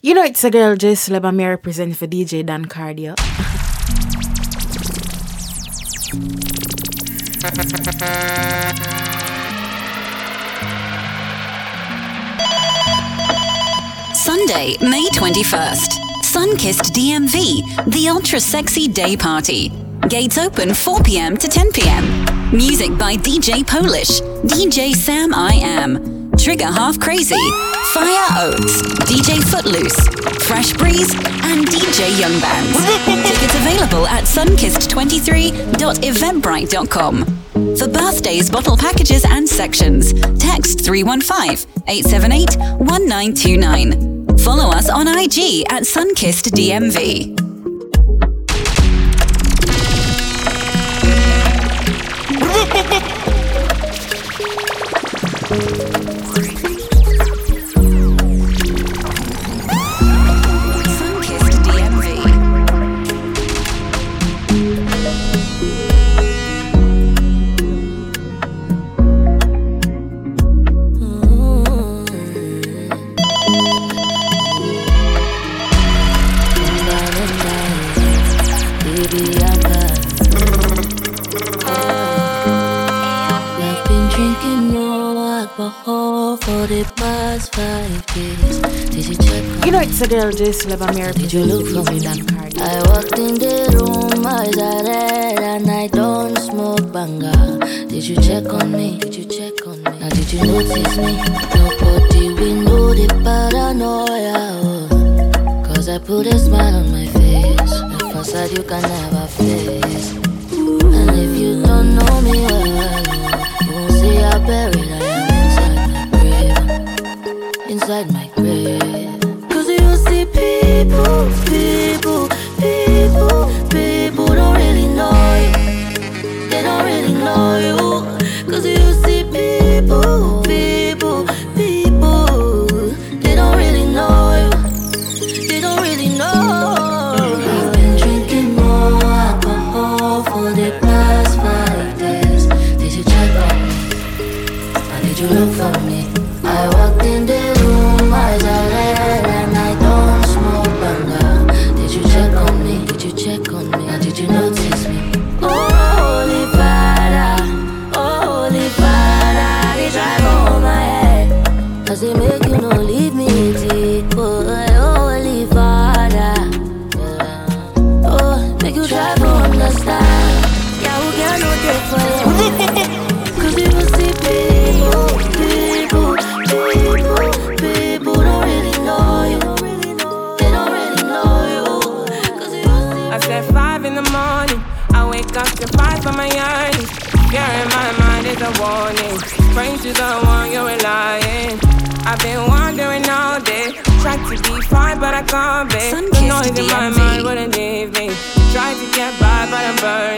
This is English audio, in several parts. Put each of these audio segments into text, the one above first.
You know it's a girl J Celeb and me represent for DJ Don Cardio. Sunday, May 21st. Sunkissed DMV, the ultra sexy day party. Gates open 4 p.m. to 10 p.m. Music by DJ Polish, DJ Sam I Am, Trigger Half Crazy, Fire Oats, DJ Footloose, Fresh Breeze, and DJ Young Bands. Tickets available at sunkissed23.eventbrite.com. For birthdays, bottle packages, and sections, text 315 878 1929. Follow us on IG at Sunkissed it's a girl Celeb and Did you look for me? Don Cardio. I walked in the room, eyes are red, and I don't smoke banga. Did you check on me? Did you check on me? Now did you notice me? Nobody will know the paranoia. oh. Cause I put a smile on my face. A facade you can never face. And if you don't know me well, you won't see I am Pray to the one you're relying. I've been wandering all day. Tried to be fine, but I can't be. The noise in my mind wouldn't leave me. Tried to get by, but I'm burning.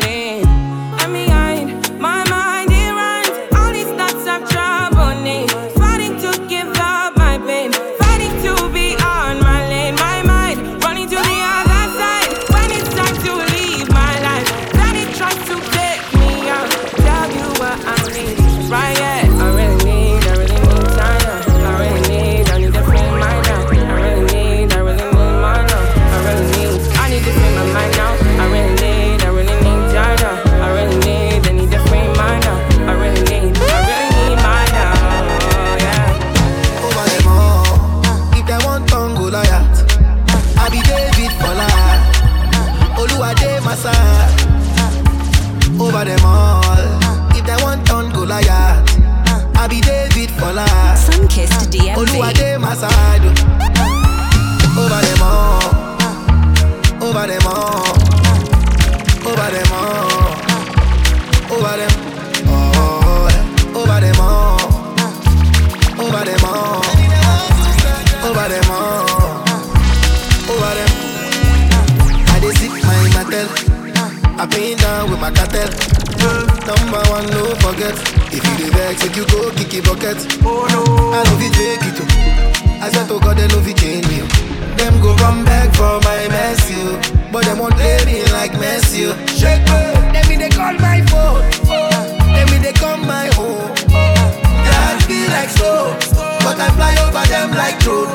It bucket. Oh no, I love it, take it. oh. I swear to God, they love it, change me. oh. Them go come back for my mess, you. But them won't play me like Messi. oh. Shake it. Let me they call my phone. Let me they come my home. That feel like slow, but I fly over them like drone.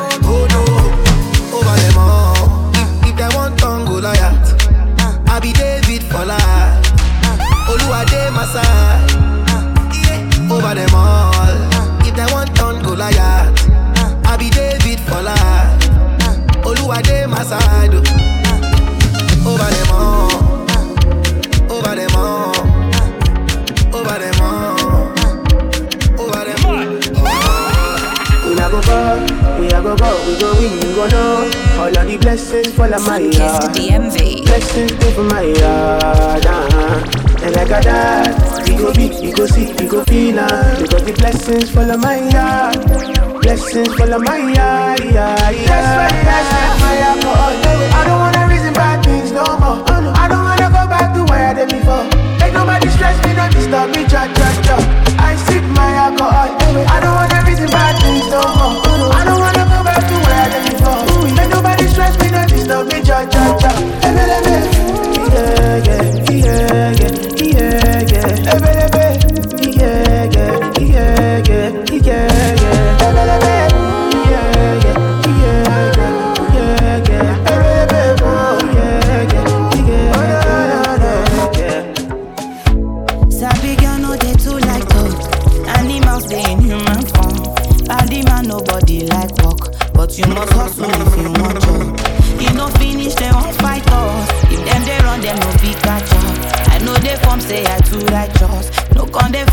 Go, we a go go, we go win, we go know. All of the blessings fall on my Sunkissed yard. DMV. Blessings go for my yard. Uh-huh. And like a dad, we go big, we go see, we go feel uh, Because the blessings fall on my yard. Blessings fall on my yard. Yeah, yeah. That's why I set my alcohol.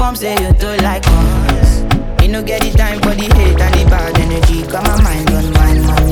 Form say you too like us. Me no get the time for the hate and the bad energy. Got my mind on my money.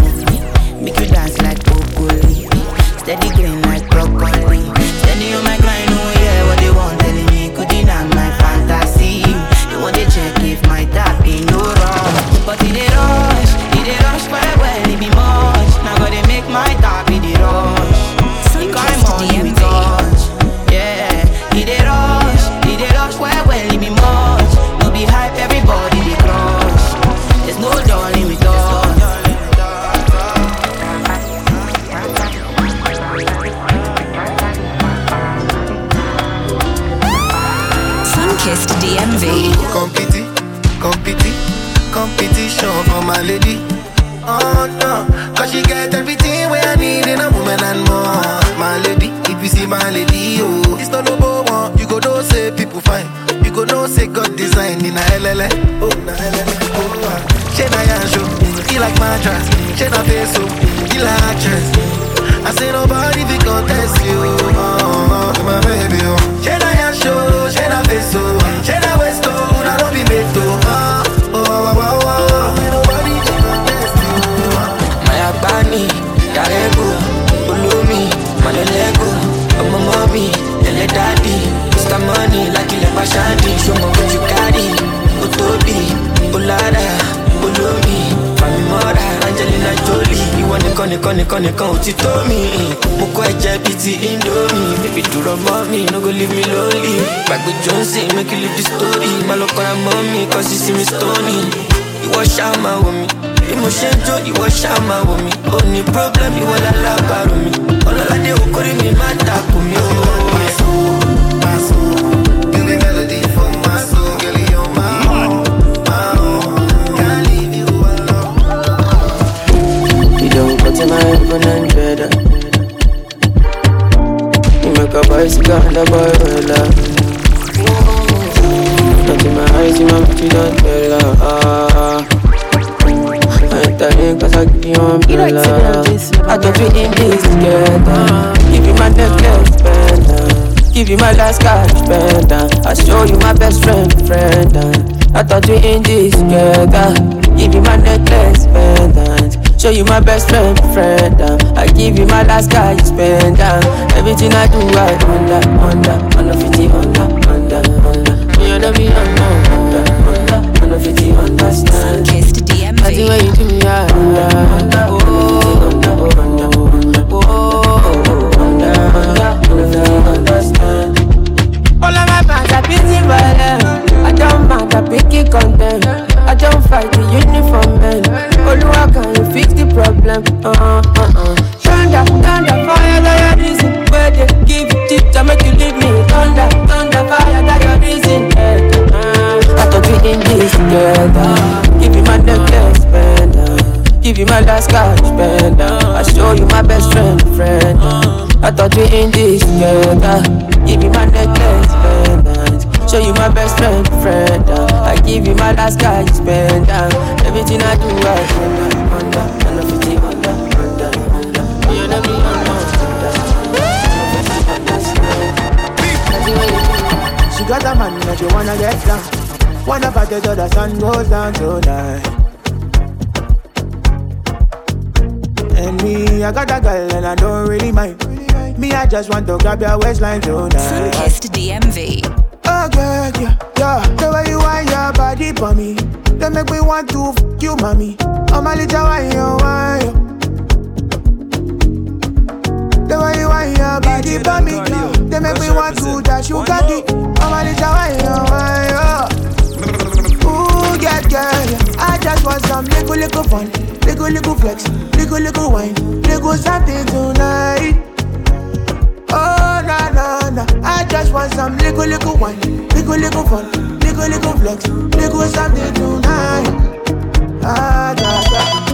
Nìkan ò ti tó mi. Mo kọ́ ẹ̀jẹ̀ bíi ti Indomie, baby dúró mọ́ mi, no go leave me lonely. Gbàgbé Johnson, make you leave the story, má lọ kọ́ra mọ́ mi, kọ́ sí sí mi stony. Ìwọ ṣáà máa wò mí bí mo ṣe ń jó ìwọ ṣáà máa wò mí ó ní problem ìwọ lálábàárò mi ọlọ́ládé okòrí mi má dàpọ̀ mi ó. My soul, to my heaven and better. You make a bicycle and a boy well up. Not in my eyes, you my you don't tell her. Ah. I ain't telling cause I give you umbrella. I thought we in this together. Give you my necklace, pendant. Give you my last cash, pendant. I show you my best friend, friend. I thought we in this together. Give you my necklace, pendant. Show you my best friend, friend. I give you my last cash, pendant. Everything I do, I under, under, under 50, under, under, under. You know me, under, under, under, under 50, understand. I see DMV. what you do, yeah. Under, oh, under, oh, under, under, oh, oh, under, under, under, understand. All of my fans are busy violent. I don't mind, I pick it content. I don't fight the uniform men. Fix the problem? Uh, uh, uh. Thunder, thunder, fire, that your reason. Where they give you tips to make you leave me. Thunder, thunder, fire, that your reason. Uh, I thought we in this together. Give you my necklace, pendant. Give you my last cash, pendant. I show you my best friend, friend. I thought we in this together. Give you my necklace, pendant. Show you my best friend, friend. I give you my last guy, you spend down. Everything I do, I under, under, She got a man that she wanna get down. One about the other, sun goes down tonight. And me, I got a girl and I don't really mind. Me, I just want to grab your waistline tonight. Sun kissed DMV. Oh, girl, yeah, yeah. The way you your body for me. They make me want to f you, mommy. I'm a little wine, you wine. you. The way you want your body for me. They make me want to dash you cocky. I'm a little wine, you wine. you. Ooh, yeah, yeah. I just want some little, little fun. Little, little flex. Little, little wine. Little something tonight. Oh, na na na. I just want some little, little wine. Little, little fun. Little, little flex. Little something tonight. Ah, yeah, yeah.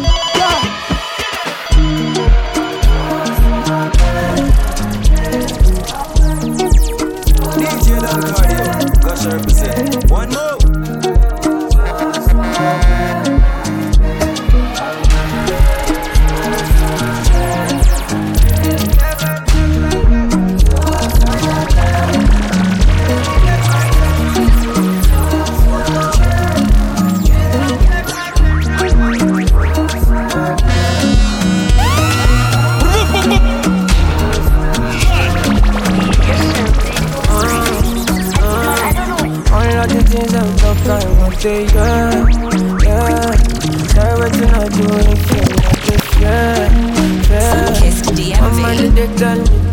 Want yeah, yeah. What you not do if you want it, yeah, yeah. My money DMV. they tell me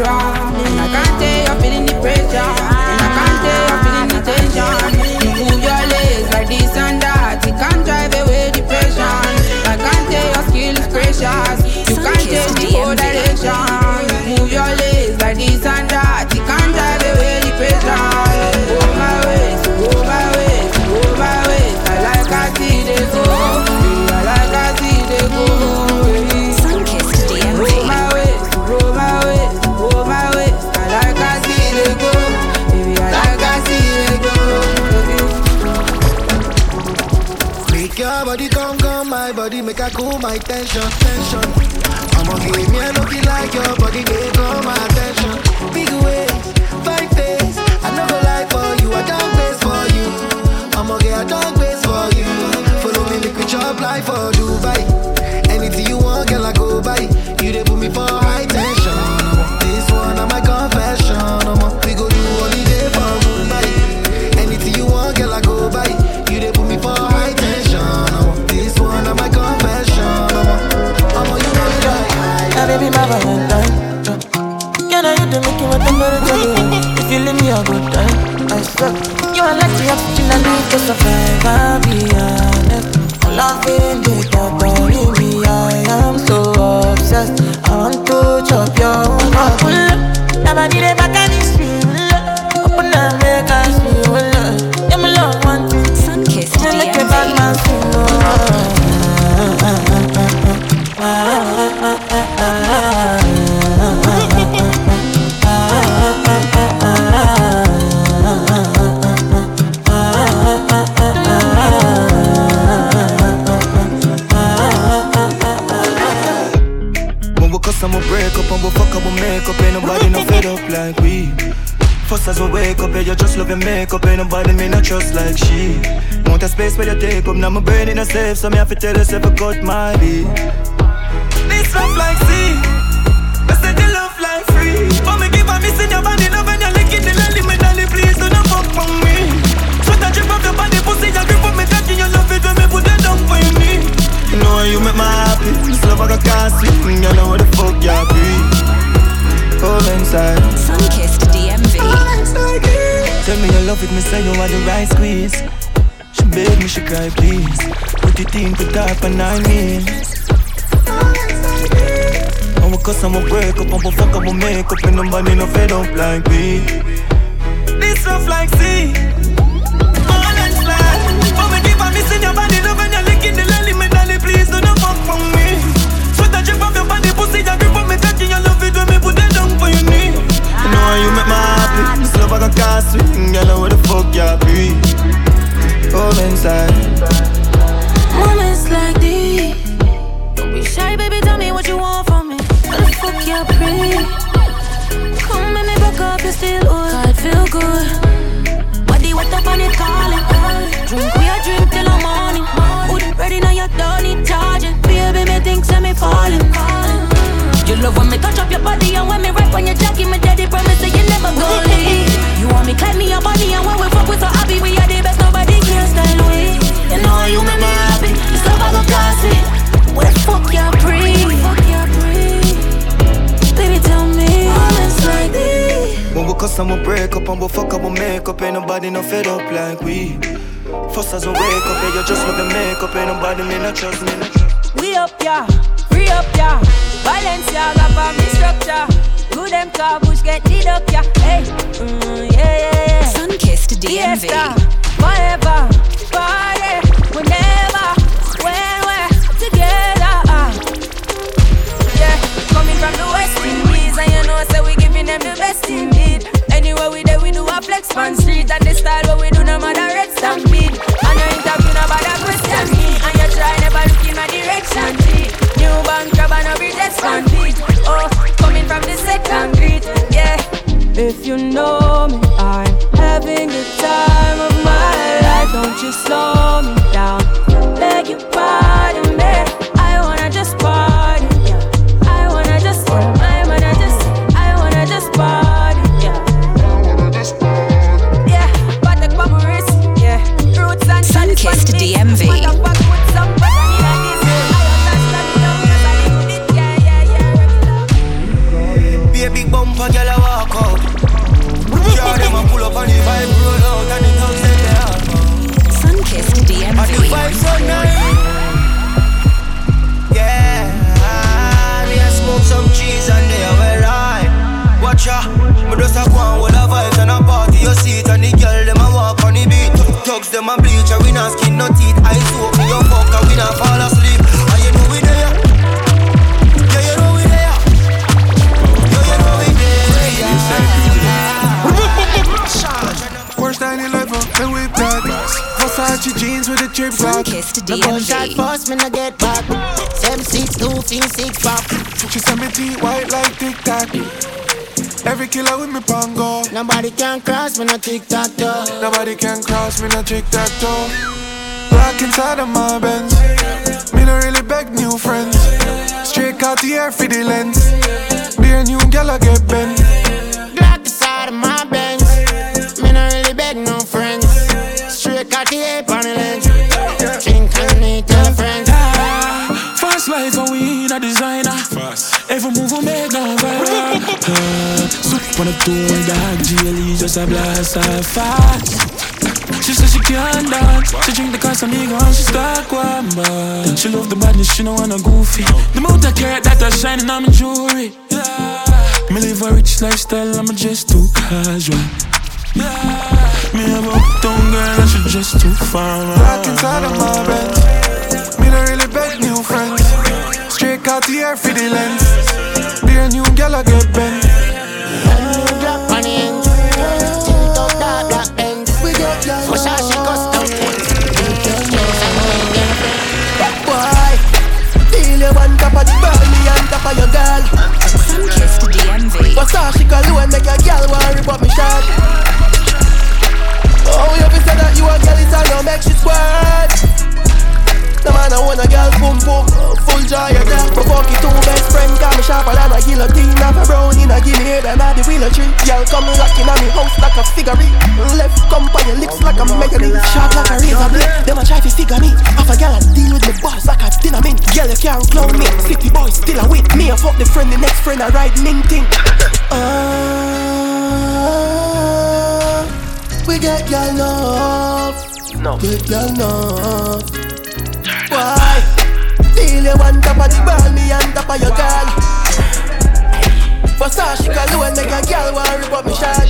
And I can't tell you're feeling the pressure. And I can't tell you're feeling the tension. You move your legs like this and that. It can't drive away depression. I can't tell your skill is precious. You can't change the whole direction. You move your legs like this and that. It can't make cool my tension, tension. I'ma give me a looking like your body, they call my attention. Big ways, fine face. I never lie for you, I don't base for you. I'ma get a dog base for you. Follow me, make we chop life for Dubai. Anything you want, girl, I go buy. You they put me for high tension. I make you tell you? If you leave me a good time, I swear. You are like the oxygen I need to survive. I'll be honest. Loving the thought of me, I am so obsessed. I want to chop your heart. Pull up, you just love your makeup Ain't nobody me no trust like she. Want a space where you take up Now my brain in a safe So me have to tell yourself I got my lead This stuff like sea. I said you love like free. For me give a miss in your body Love when you lick it, licking the leave Me dolly please do not fuck from me. Put a drip up your body Pussy you grip up me Touching your love it when me put it down for me. You know you make me happy This love I got can't sleep Girl I know where the fuck you be. Oh inside Sunkissed DM it, me your love if me say you are the right squeeze. She beg me, she cry, please. Put it in, put up and I mean. I'm a cuss, I'm a break up, I'm a fuck, I'm a make up, and nobody no fed up like me. This rough like sea. All your body, love you're licking the me dolly, please don't fuck from me. Sweat a drip off your body, pussy, you How you make my happy. This love I can cast swing, girl, where the fuck you be? Come inside. This. When we I'ma break up, and we fuck up, we make up, ain't nobody no fed up like we. First as we wake up, yeah, you just love the makeup, ain't nobody me not trust me. Not trust. We up, yeah, free up, yeah. Balenciaga for me structure. Good them car bush get lit up, yeah. Hey, mm, yeah, yeah, yeah. Sunkissed DMV. Fiesta, forever, party, whenever, when we're together. ah. Yeah, coming from the West Indies, and you know, so we giving them the best indeed. Anywhere we there, we do a flex on street, and the style what we do, no matter red stampede. And you interview about a question me, and you try never look in my direction. G. New bank crab and every fan beat. Oh, coming from the second beat, yeah. If you know me, I'm having the time of my life. Don't you slow me down. Beg you pardon me. Ya, me just a go on with the vibes and a party your seat and the girl them a walk on the beat. Thugs them a bleach and we not skin no teeth. I soak me your fuck and we not fall asleep. And you know we there. Yeah, you know we there. Yeah, you know we there. Worst 911, then we bad. Versace jeans with the drip rock. Sunkissed Me gunshot DMV. first, me no get back. Seven six two, fin six pop. She send me teeth white like Tic Tac. Every killer with me pongo. Nobody can cross me no tic tac toe. Nobody can cross me, no tic tac toe. Black inside of my Benz. Me no really beg new friends. Straight out the air for the lens. Be a new gal, I get bent. Black side of my Benz. Me no really beg no friends. Straight cut the ape on the lens. Drink and need tell friends. Fast life and we in a designer. Every move we make viral. Uh, Soup on the tour, dog. GLE just a blast off fast. She said she can't dance. She drink the Casamigo and she start one bar. She love the badness, she no wanna goofy. The amount of carrot that are shining on my jewelry. Yeah. Me live a rich lifestyle, I'm just too casual. Yeah. Me have a uptown girl and she just too far. Black inside of my Benz. Air for the lens. Be a new gal, I get bent. Drop up that black. We custom. Boy, feel you on top of the on your girl. Sunkissed DMV. Versace cologne make a girl worry about me shot. Oh, you be say that you a girl, it's a no make shit squirt. The man I want a girl, boom boom, full joy of that. Provoke it two best friend, got me sharper than a guillotine. Have a brown in a guinea head and a the wheel of tree. Girl come rocking on me house like a figurine. Left come on your lips like a megaline. Sharp like a razor blade. Them a try to figure me. Half a girl I deal with me boss like a dynamite. Girl you can't clown me. City boy still a wait. Me a fuck the friend, the next friend I ride ning ting. Ah, we get girl enough. No. Get girl enough. Why? Feel you on top of the ball, me on top of your girl. But she can do it, make a girl want rip up me shot.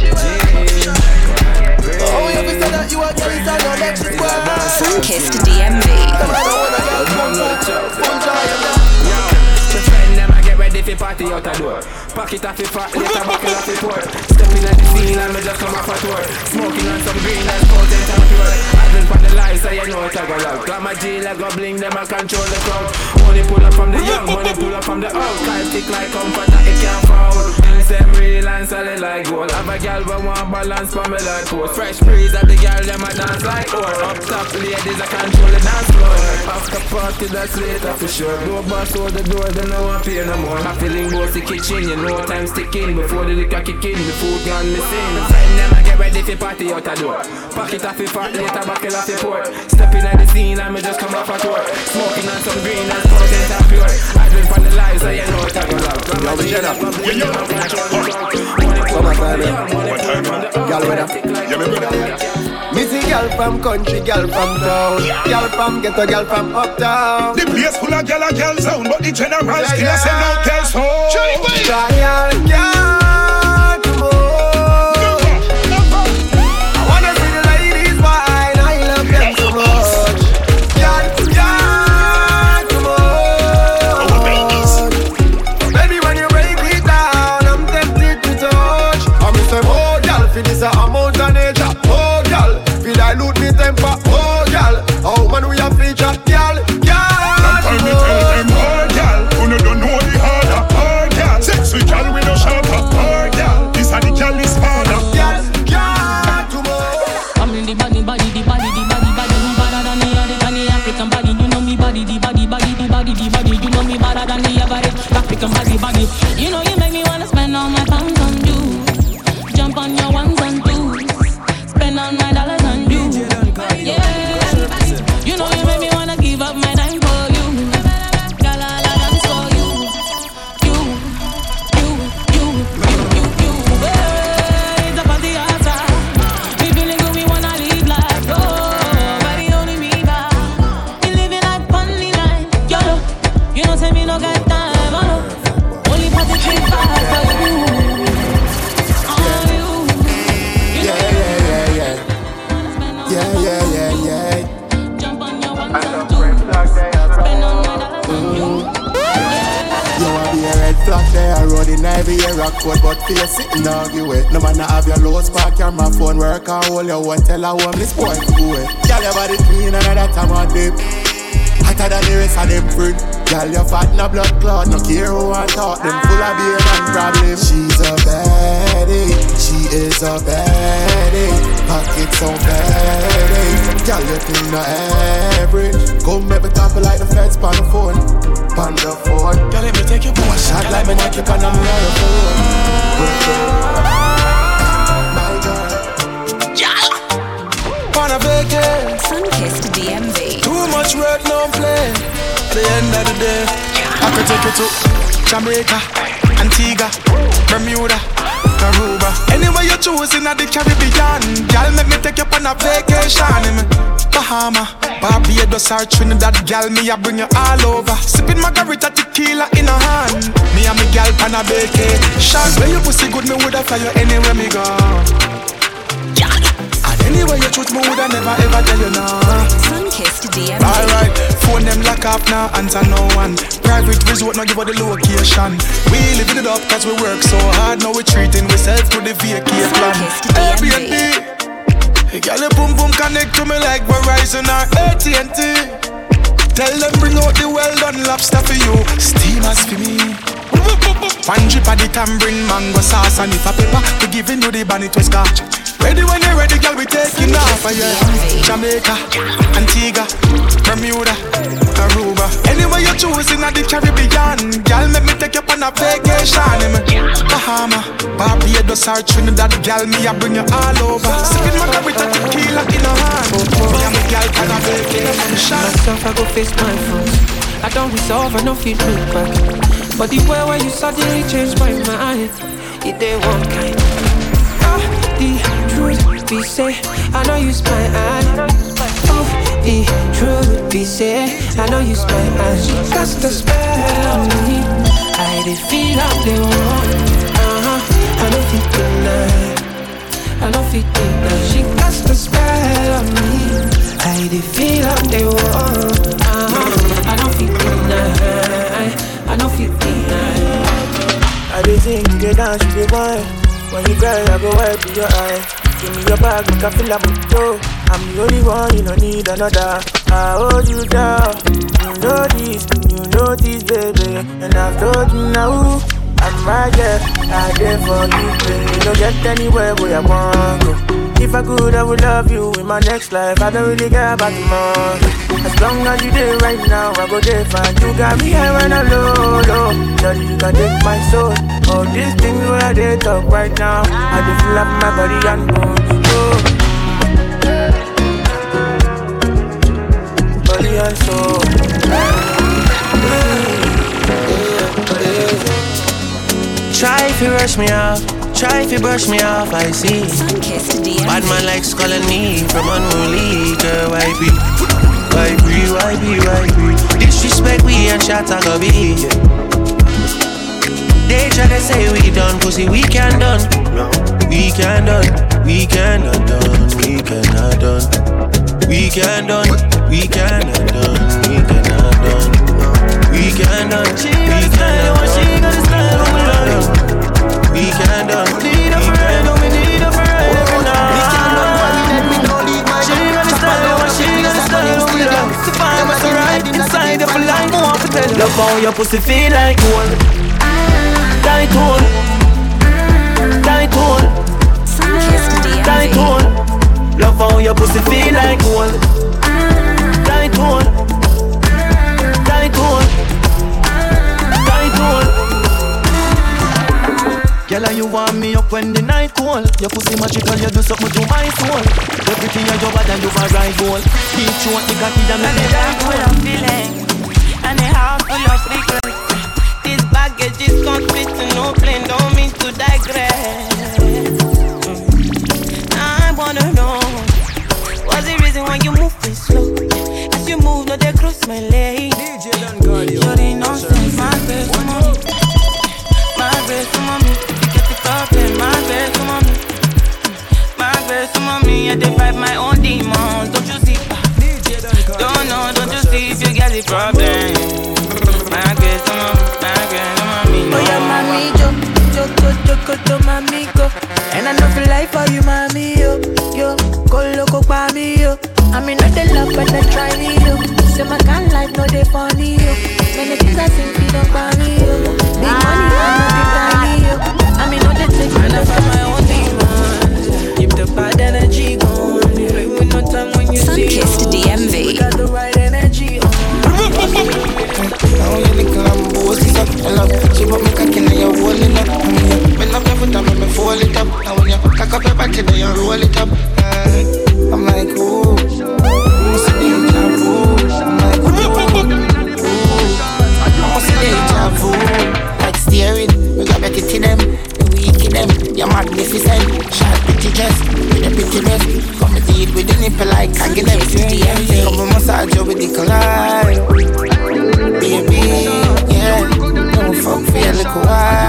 Oh, you be say that you a girl, it's no next world. Sunkissed DMV. Come on, I wanna girl, come full, full joy. Party out the door. Pack it off your fat, later buckle off your port. Stepping at the scene and me just come off a tour. Smoking on some green and potent and pure. Advent for the lights so you know it a go loud. Glamour G like go bling them I control the crowd. Money pull up from the young, money pull up from the old. Can't stick like comfort that it can't foul. Them real and solid like gold. Have a girl but want balance for me like post. Fresh breeze and the girl them a dance like or Up top the ladies I control the dance floor. After party that's later for sure. Door boss hold the door, they no one pay no more. My feeling goes the kitchen, you know time sticking before the liquor kick in. The food gone missing. Friend them I get ready for party out the door. Pack it off your fat, later buckle off your port. Stepping at the scene me just come off a tour. Smoking on some green and potent and pure. I drink from the lives so you know it a go loud. Yo, we shut up. Yeah, yeah. Summertime, Girl, with her. Yeah, me brother. Me see girl from country, girl from town, girl from ghetto, girl from uptown. The place full of girl and girl zone, but the general still a say no girls home. Trial, girl, rockford, but for you sitting argue it. No man not have your low spark, your my phone work, I hold your one, tell a woman this boy cool it. Eh. Girl, your body clean and that time on dip. Hotter than the rest of them fruit. Girl, your fat no blood clot, no care who I talk, them full of beer and problem. She's a baddie, she is a baddie. Pocket so baddie, girl, you clean the average. Come make me top it like the feds on the phone, on the phone. Girl, let me take you One shot like me knock you on the My girl. On a vacay, Sunkissed DMV. too much work, no play. The end of the day, I could take you to Jamaica, Antigua, Bermuda, Aruba. Anywhere you choose in the Caribbean, girl, make me take you on a vacation. Bahama, Barbados or Trinidad, girl, me I bring you all over. Sipping margarita tequila in a hand. Me and me girl on a vacation. When you pussy good, me woulda fly you anywhere me go. And anywhere you choose, me woulda never ever tell you no. Sunkissed DMV. Alright, phone them lock off now, answer no one. Private resort, now give her the location. We living it up cause we work so hard, now we treating ourselves to the vacate plan. Airbnb. Girl, your boom boom connect to me like Verizon or AT&T. Tell them bring out the well done lobster for you, steamers for me. One drip of the tambourine mango sauce and if a pepper, we giving you the bonito scotch. Ready when you're ready, girl, we taking off uh, for you. Jamaica, Antigua, Bermuda, Aruba. Anywhere you choose in uh, the Caribbean, girl, make me take you on a vacation. Bahama, Barbados or Trinidad, girl, me I bring you all over. Sipping margarita tequila in a hand. Me and me girl on a vacation. Myself, I go face my flaws. I don't resolve, I don't feel back. But the way where you suddenly changed my mind, it ain't one kind. Be say I know you spy eye. Oh, the truth be say I know you spy eye. She cast a spell on me. I did feel up the one. Uh huh. I know fit deny. I know fit deny. She cast a spell on me. I did feel up the one. Uh huh. I know fit deny. I know fit deny. I dey think you dance, you dey whine. When you cry, I go wipe your eye. Give me your bag, make I feel like moto. I'm the only one, you don't need another. I hold you down. You know this, you know this, baby. And I've told you now. I'm right there, I there for you, baby. Don't get anywhere where I want to go. If I could, I would love you in my next life. I don't really care about tomorrow. As long as you there right now, I go there fine. You got me high when I'm low, low. Daddy, you can take my soul. All these things where did talk right now. I just up my body and bone. Oh. Body and soul. Try if you rush me off, try if you brush me off, I see. Bad man likes calling me from unruly, girl, why be? Why be, why be, why be? Disrespect we and shot a go be. They try to say we done, pussy, we can done. We can done, we can done, done, we cannot done. We can done, we cannot done, we cannot done. We can done, we cannot done. Uh. we you. We can done, need a friend, oh, we need a friend oh, every night. We can done, but we let me know leave my She got a style, she got a style, we love. To find what's right inside of a line, I want to tell. Love how your pussy feel like gold. Tight hole, tight hole, tight hole. Love how your pussy feel like gold. Tight hole, tight hole, tight hole. Girl, you want me up when the night cold. Your pussy magical, you do something to my soul. Everything you do bad and you a right goal. Keep you want the cocky that make me dark full of feeling And a heart full of regrets This baggage is complete to no plane Don't mean to digress. Mm. I wanna know What's the reason why you move this slow? As you move, no they cross my leg You're the nonsense, my best best mommy Yeah, fight my own demons. Don't you see? Don't know, don't you see if you get the problem? My best mommy, my best mommy Oh yeah, mommy, jo, jo, jo, jo, go to mommy, go. And I know for life for you, mommy, yo, yo. Go loco pa me, yo. I mean, not the love, but they try me, yo. Say my kind life, no they funny, yo. Many things I think you don't buy me, yo. Big money, I'm not the tiny, yo. I mean, no they take me, I fight my own demons. Keep the bad energy Love She put me cock in your hold it up. You bend up your foot and make me fold it up. And when you cock up your body, then you roll it up. Uh, I'm like, ooh. I'm deja vu. I'm like, ooh, ooh. I'm deja vu. Like steering, we got it to them in them, you're magnificent. Short pretty dress, with a pretty breast Come and deal with the nipple like I get them Come and massage you with the collide for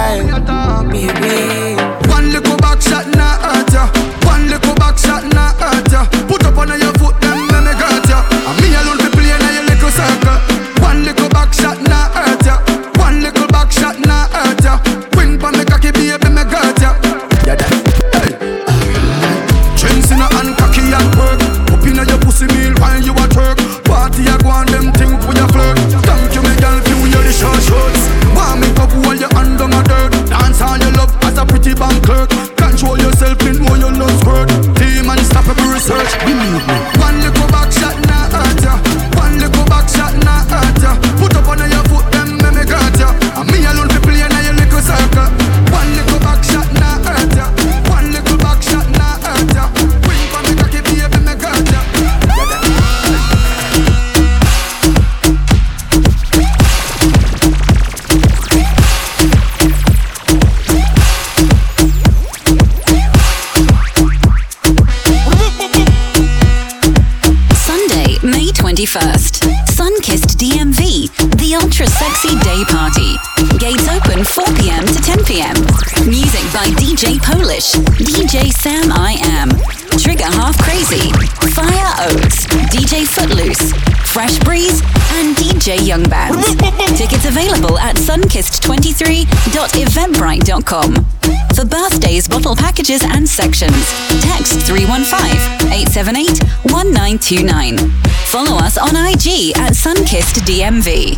1929. Follow us on IG at Sunkissed DMV.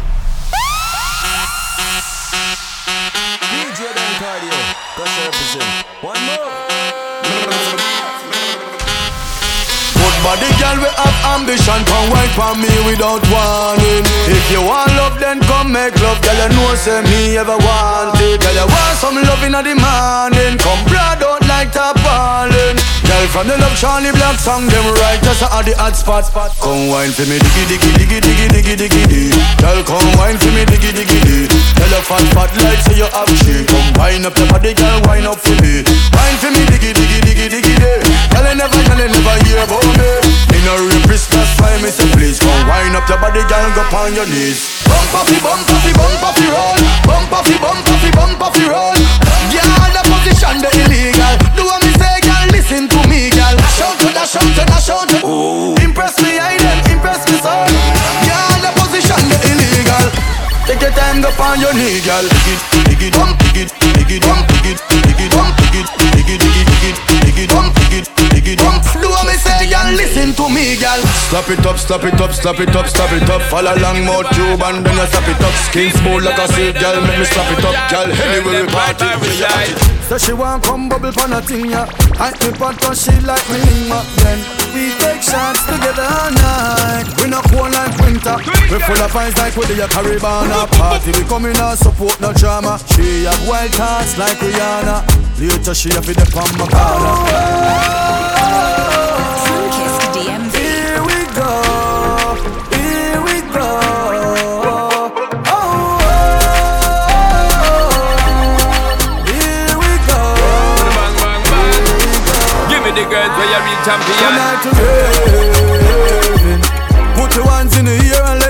DJ Don Cardio, cause I represent. One more. Good body girl, we have ambition. Come wait for me without warning. If you want love, then come make love. Girl, you know say me ever want it. Girl, you want some love in the morning. Come broad out like tarpaulin. Girl, from the love Charly Black song, them right just at the hot spot. Come wine for me, diggy diggy diggy diggy diggy diggy diggy. Girl, come wine for me, diggy diggy diggy. Tell your fat fat like say you have shit. Come wine up your body, girl, wine up for me. Wine for me, diggy diggy diggy diggy diggy. Girl, you never, girl, you never hear about me. In a rapist, that's why me say please come wine up your body, girl, go on your knees. Bump off, bump off, bump off, roll. Bump off, bump off, bump off, roll. Yeah, the position the illegal. Do what me say, listen to me, girl. To the shout to the shout to. Impress me, I them impress me, son. Yeah, the position the illegal. Take your time, go on your knee, girl. Dig it, dig it, dig it, dig it, dig it, listen to me, girl. Slap it up, slap it up, slap it up, slap it up. Follow along, mouth tube, and then you slap it up. Skin smooth like a silk, girl, make me slap it up, girl. Anyway, we party. So she want come bubble pan a thing, yeah. I me pot cause she like me lingua. Then we take shots together all night. We not cold like winter. We full of vibes like we the Caribbean party. We coming out support no drama. She have wild thoughts like Rihanna. Later she have the palm my corner. Champion. Tonight to raving. Put your hands in the air and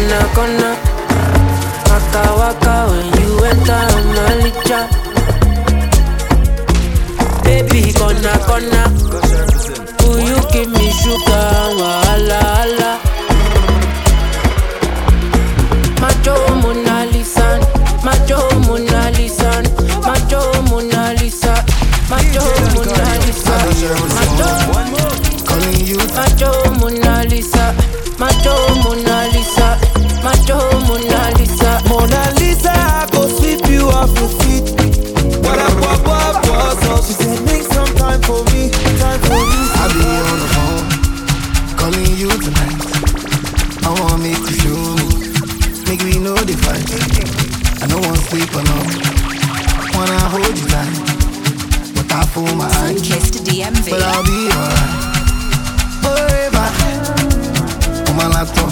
Gonna gonna waka waka when you enter Malicha. Baby, gonna gonna, will you give me sugar, wahala, wahala? Macho Mona Lisa, Macho Mona Lisa, Macho Mona Lisa, Macho Mona Lisa. Macho Mona Lisa, Macho Mona Lisa, Macho Mona Lisa, Mona Lisa, I go sweep you off your feet. What up, what up, what's up? She said, make some time for me, time for me. I'll be on the phone, calling you tonight. I wanna make you show me, make we know the fight. I don't want sleep alone, wanna hold you tight, but I fool my eyes. But I'll be alright. Forever. Oh my laptop,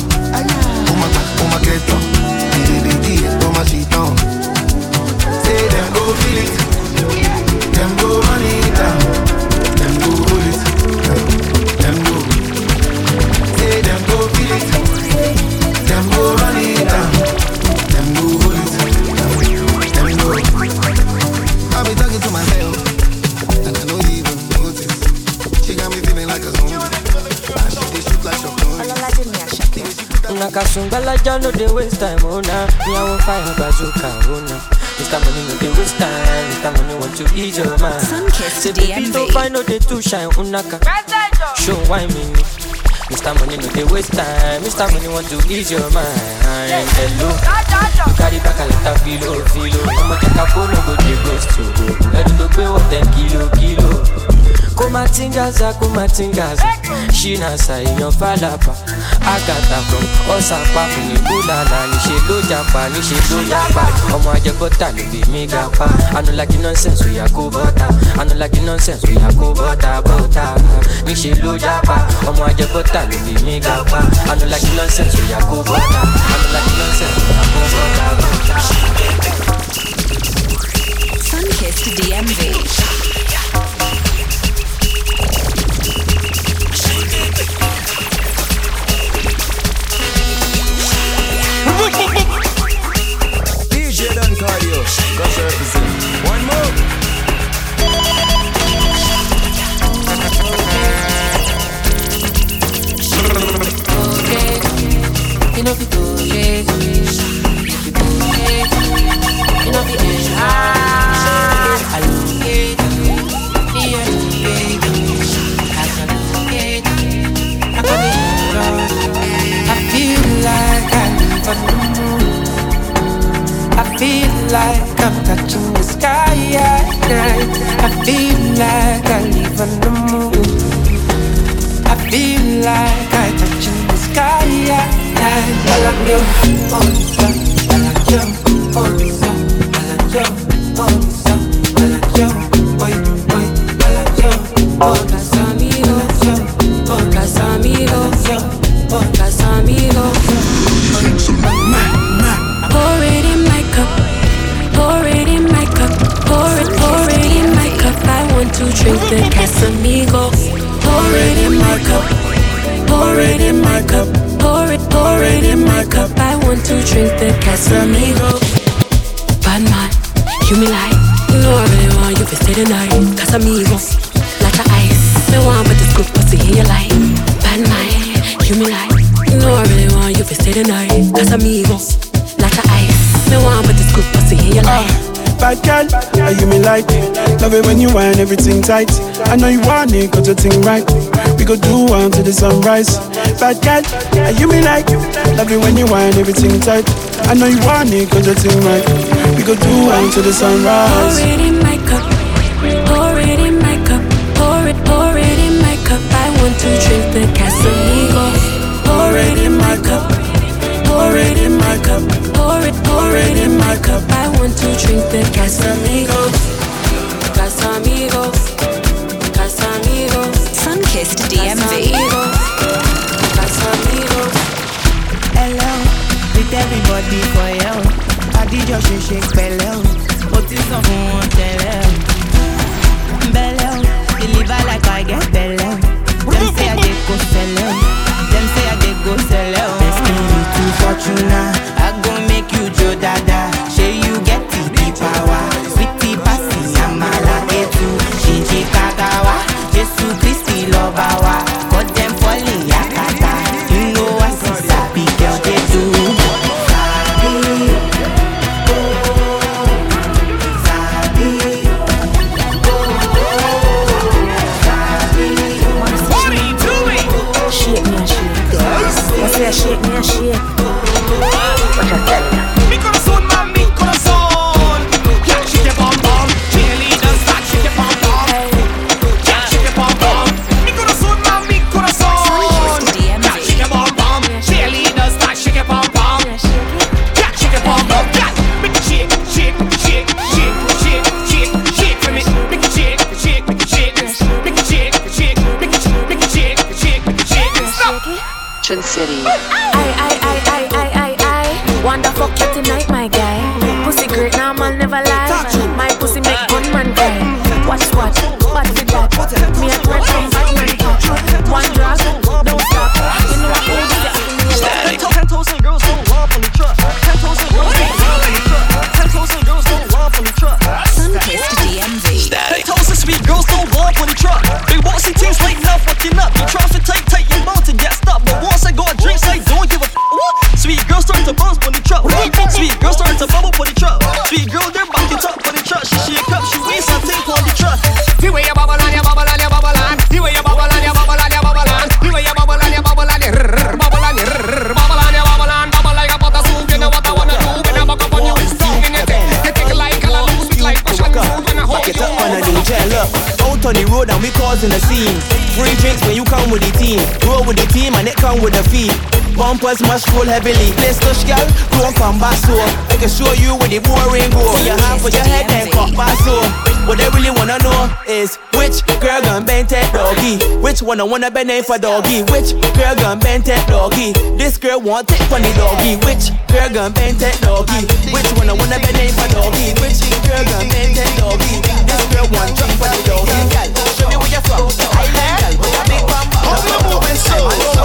woman, woman get down. DDDD, woman she down. Say them go feel it, them go run it down. Una kasumbala no dey waste time, oh nah. Me I want fire bazooka, oh nah. Mr. Money no dey waste time, Mr. Money want to ease your mind. Say baby don't find no dey too shine, unaka. Oh, Show why me me. Mr. Money no dey waste time, Mr. Money want to ease your mind. Hello, you carry back a lot of filo, filo. I'ma take a phone, no go dey ghost to go. Tó gbé wọ́n kilo, kilo kumatingaza kumatingaza. Shina sàìyàn fàlàbà àgàtà from ọ̀sàpá nìbúlàlà níṣe ló japa níṣe ló yapa ọmọ ajẹgbọ́tà ló fi mí ga pa anulaki nonsense ó yà kubota. anulaki nonsense ó yà kubota bọ́tà bọ́tà níṣe ló japa. Ọmọ ajẹgbọ́tà ló mí ga pa anulaki nonsense ó yà kubota. anulaki nonsense ó yà kó bọ́tà bọ́tà. DMV. One more. that girl. And you mean like, love it when you wind everything tight. I know you want it, cause your thing right. We go do wine till the sunrise. Pour it in my cup, pour it in my cup, pour it, pour it in my cup. I want to drink the Casamigo. Pour it in my cup, pour it in my cup, pour it, pour it in my cup. I want to drink the Casamigo. body for you. Adijọ́ shake shake pẹ̀lẹ́ o. I wanna bend it for doggy. Which girl gon' bend that doggy? This girl want take for the doggy. Which girl gon' bend that doggy? Which one I wanna bend it for doggy? Which girl gon' bend that doggy? This girl want take for the doggy. Girl, show me where you from. I like girl with a big bum. How you moving so?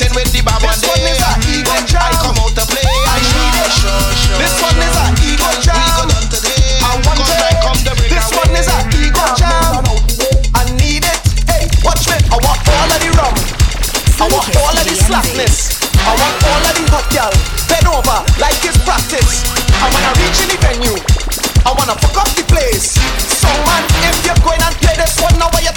Mixing with the bomb this one is a ego trap. I come out to play. I need it. Sure, sure, this one is a ego trap. We go down today. I want it. Come to break this away. one is a ego trap. I need it. Hey, watch me. I want all of the rum. I want all of the slackness. I want all of the hot girl. Bend over like it's practice. And when I reach in the venue, I wanna fuck up the place. So man, if you're going and play this one, now why you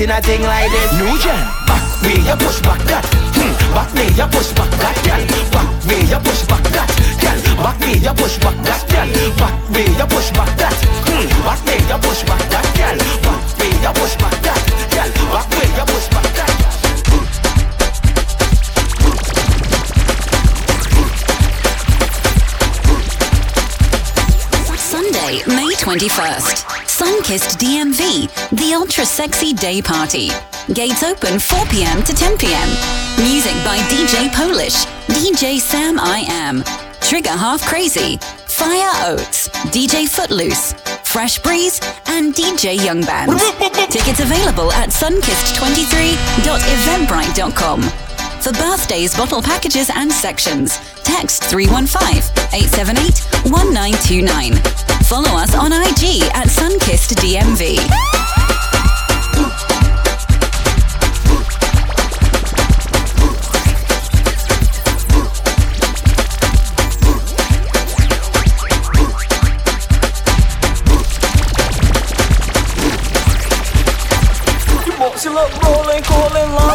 seen a thing like this. Party. Gates open 4 p.m. to 10 p.m. Music by DJ Polish, DJ Sam I Am, Trigger Half Crazy, Fire Oats, DJ Footloose, Fresh Breeze, and DJ Young Band. Tickets available at sunkissed23.eventbrite.com. For birthdays, bottle packages, and sections, text 315 878 1929. Follow us on IG at Sunkissed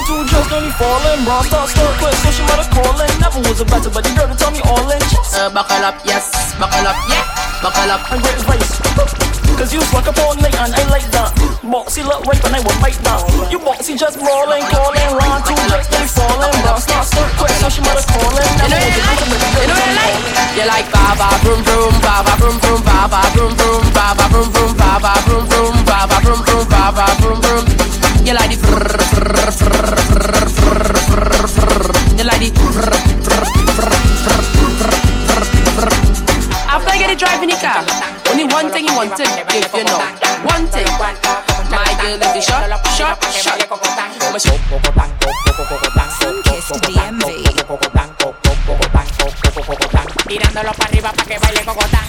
two just only falling. Bra start start quick, so she mother calling. Never was a better, but the girl to tell me all in. Uh, buckle up, yes, buckle up, yeah, buckle up. And great race. Cause you swag up all night and I like that. Boxy look right and I will bite that. You boxy just rolling, calling, line two just only falling. Bra start start quick, so she calling. Was a better, but the girl to tell me all in. You like baba vroom vroom, baba vroom vroom, baba vroom vroom, baba vroom vroom, baba vroom vroom, baba vroom vroom, baba vroom vroom. You like the. You like the. After I get it driving the car, only one thing you want to give you know. One thing, my girl is the shot, shot, shot. Sunkissed DMV. Tirándolo para arriba para que baile cocotán.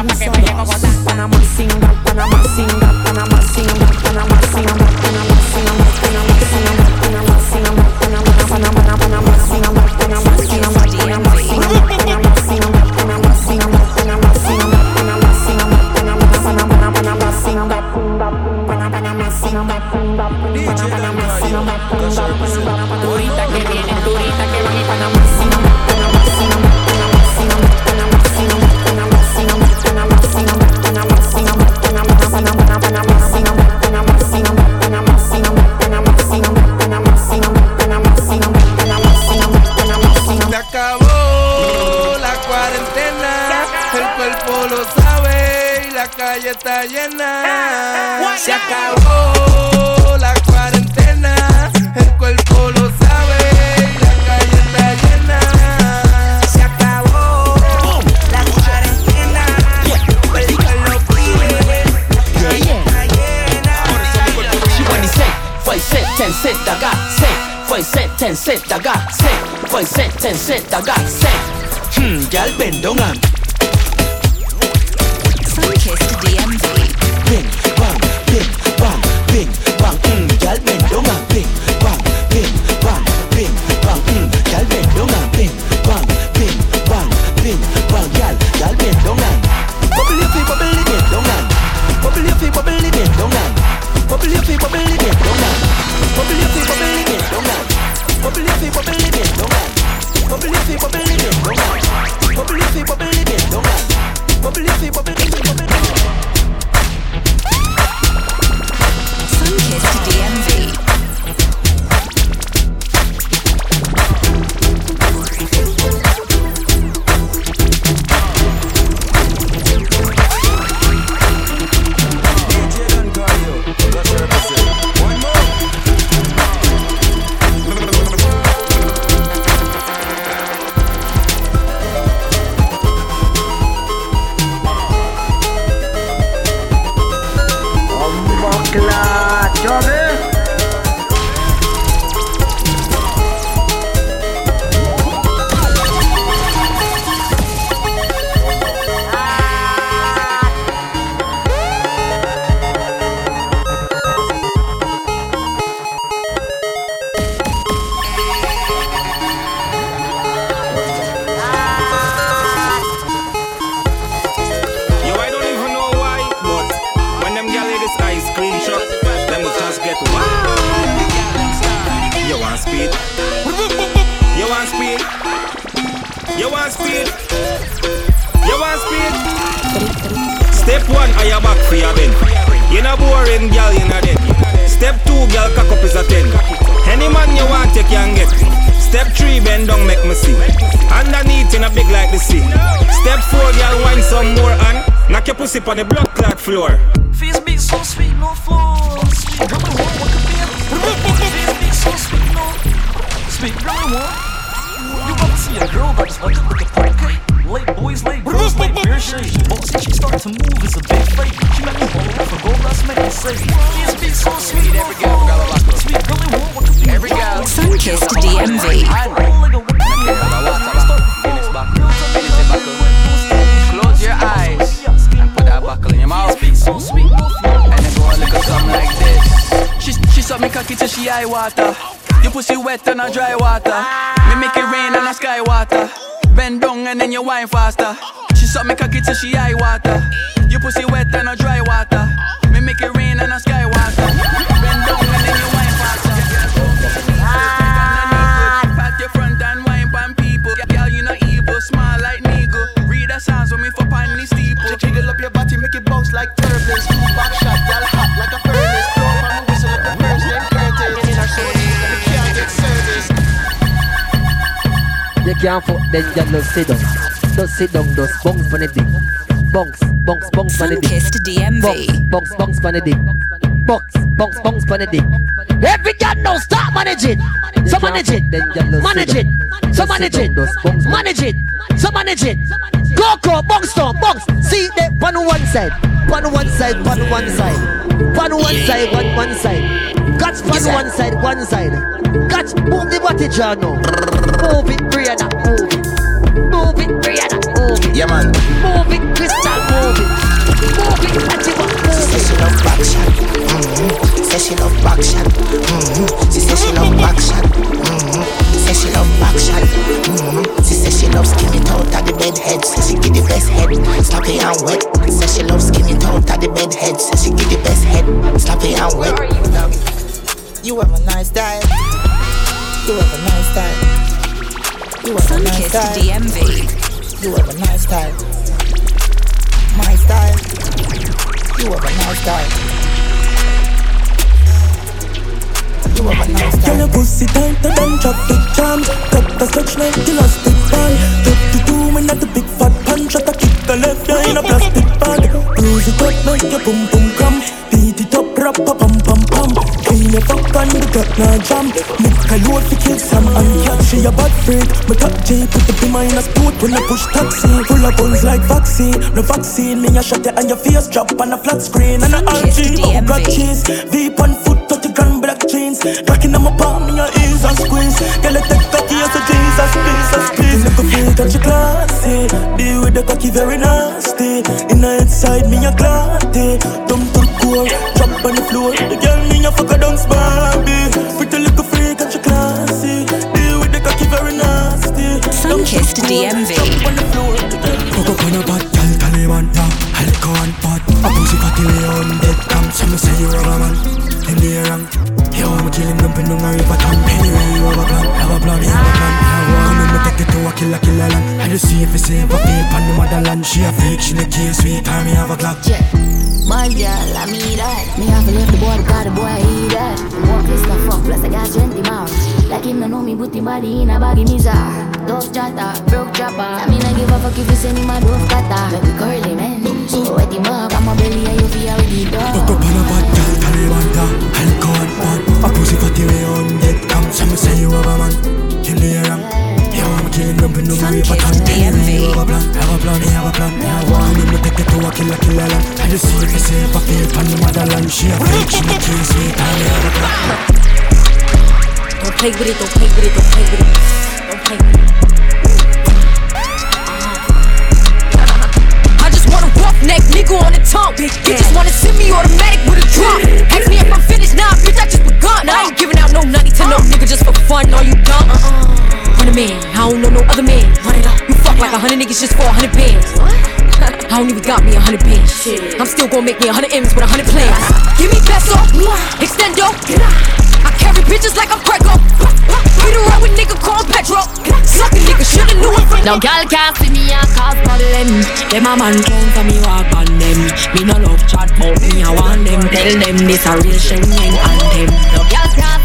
Panamá, que me Panama, gozando. Panamá singa, Panamá singa, Panamá singa. 1070K, foi 1070K, foi 1070K. Hmm, gal, bend down cocky till she eye water. Your pussy wet and a dry water. Me make it rain and a sky water. Bend down and then you wine faster. She suck me cocky till she eye water. Your pussy wet and a dry water. Me make it rain and a sky water. Bend down and then you wine faster. Ah. Pat your front and wine pan people. Girl, you not evil, smile like nigga. Read the signs when me for pan the steeple. Jiggle up your body, make it bounce like turbulence. Back shot, can't fuck, then you just sit down. Just sit down, just bounce for the dick. Bounce, bounce, bounce for the dick. Sunkissed DMV. Bounce, bounce for the dick. Bounce, bounce, bounce for the dick. Every girl now start manage it. So manage it. Manage it. So manage it. Manage it. So manage it. Go, go, bounce down, bounce. See that on one side. On one side, on one side. On one side, on one side. Catch on one side, one side. Catch, move the body jar now. Move it, Brianna, move it. Move it, Brianna, move it. Yeah, man. Move it, Crystal, move it. Move it, Fatima, move it. She love back shot. Mm-hmm. Say she love back shot. Mm-hmm. She say she love back shot. Mm-hmm. Say she love back shot. Mm-hmm. She say she love skin it out of the bed head. Say she give the best head. Slap it and wet. Say she love skin it out of the bed head. Say she give the best head. Slap it and wet. You have a nice day. You have a nice day. You have a nice day. DMV. You have a nice time. My style. You have a nice time. Girl, your pussy tight, the done drop the jam Cut the stretch like you lost it band Take the and the big fat punch Shot a the left eye in a plastic bag Bruise it up like your boom boom cram Beat it up, rap a pam pam pam Clean your fuck and the jam Make a load for kill some and catch she a bad My top J put the pin in a sport when I push taxi Full of guns like vaccine, no vaccine Me a shot it and your face drop on a flat screen And a RG, oh got cheese Veep on foot, 30 grand black jeans Cracking on my palm, me a ease and squeeze. Girl, I take cocky as a Jesus, Jesus, please Look a feel that you classy. Deal with the cocky very nasty. In the inside, me a glatty Dumb to the core, drop on the floor. The girl, me a fuck a dance Barbie. Pretty little freak and she classy. Deal with the cocky very nasty. Sunkissed DMV. Coco on a bad gal, Taliban, yeah. I lick one pot A pussy fatty lay on dead cam Some say you rubber man. In the wrong. Yo, I'm killing pin on a river tam Anyway, you have a plan, have a plan, have a plan Come me take it to a killer, killer land I just see if it's safe, I feel pan the motherland She a freak, she the case, sweet time, me have a clock My girl, I mean that. Me have to leave the boy because the boy I eat that. Walk is the fuck, plus I got 20 miles. Like him, no know me, put him body in a baggy mizar. Dove chatter, broke chopper. I mean, I give a fuck if you send him a dove cutter. Make me curly, man. So wet him up, I'm a belly and you feel with the dog. Coco on a bad gal, Taliban, yeah I lick one pot A pussy fatty lay on dead cam Some say you have a man In the wrong Yo, I'm killing them pin on a river tam Anyway, you have a plan, have a plan, have a plan. Have a- Come in, me take it to a killer, killer land I just see if it's safe, I feel pan the motherland. She a freak, she the case, sweet time, me have a clock Don't play with it, don't play with it, don't play with it. Nigga on the tongue. You just wanna send me automatic with a drum. Ask me if I'm finished, nah, bitch, I just begun. I ain't giving out no nutty to no nigga just for fun. Are you dumb? Run a man, I don't know no other man. Run it up. You fuck like a hundred niggas just for a hundred bands. I don't even got me a hundred bands. I'm still gonna make me a hundred M's with a hundred plans. Give me peso, extendo. I carry bitches like I'm Prego. Her up with nigga called Petro. Suck a nigga, shoulda knew it from girl can't see me a cause problem. Them a man count for me walk on them. Me no love chat but me I want them. Tell them this a real Shen Yeng anthem. No girl can't a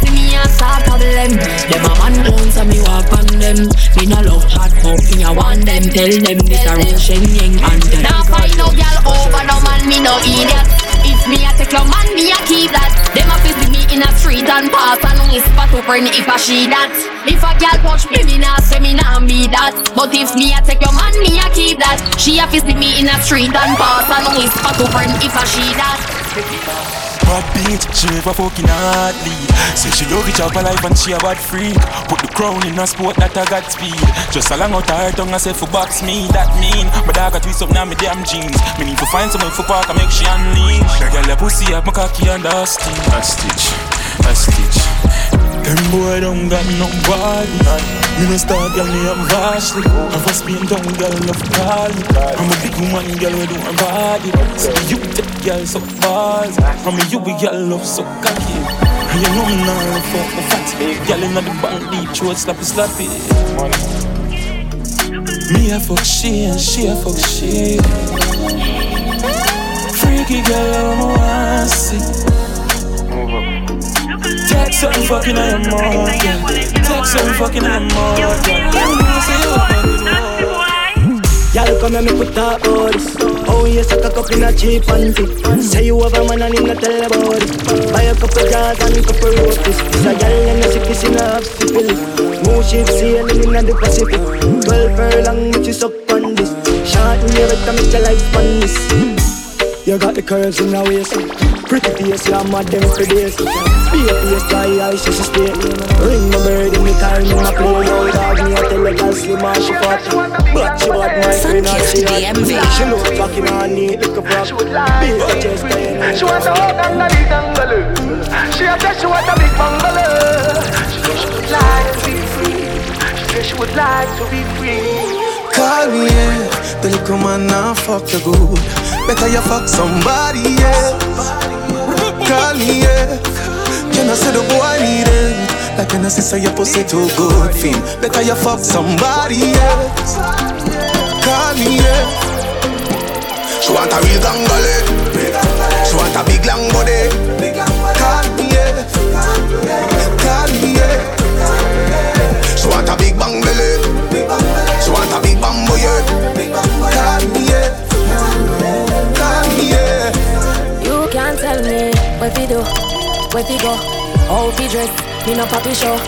start problem. Them a man own, so me walk on them. Me no love hot, but me a want them. Tell them this a real Shen Yeng and them. Now find no girl over no man, me no idiot. If me a take your man, me a keep that. Them a visit me in a street and pass and spot up when if a she that. If a girl touch me, me nah say me nah be that. But if me a take your man, me a keep that. She a visit me in a street and pass and spot up when if a she that. Bad bitch, she never fucking hard lead. Say she love it up her life and she a bad freak. Put the crown in a sport that I got speed. Just along out her tongue I say for box me, that mean. But I got twist up now me damn jeans. Me need to find someone for park and make she unleash. That girl a pussy up my cocky and a stitch A stitch, a stitch. Them boy don't got no body Me no star girl, me am Vashley I'm for Spain town girl, love call me I'm a big woman girl, do my body. So you girl so I'm a you girl love so cocky. And you know me now fuck my fat Girl inna the bank deep throat slappy slappy Me a fuck she and she a fuck she Freaky girl, I'm a want see. Take something fucking on your mouth, yeah. Take something fucking on your mouth, yeah. Y'all come here, me put up about. Oh, yes, I cock up in a cheap panty. Say you have a man and him not tell about it. Buy a couple jars and a couple roses. This a gal and a sick kiss in a syphilis. More ship sailing in the Pacific. Twelve furlong, which is up on this. In your better make your life span this. You got the curls in the waist. Pretty face, yeah, mad them for days. Be a face, fly, I she stay Ring my bird in the time, in my play. Yo, dog, me, I tell the girl slim and she fat. But she bad, my friend, and she hot She look fucking on neat, look a prop Be a chest, She want a hug and a big angle She a say she want a big bungalow. She say she would like to be free. She say she would like to be free Call me, yeah. The little man now fuck the good. Better you fuck somebody else. Call me, yeah. Can I say the boy need it? Like when I say your pussy too good, feel. Better you fuck somebody else. Call me, yeah. She want a real gangale. She want a big long body. Where we go, how we dress. Me no papi show.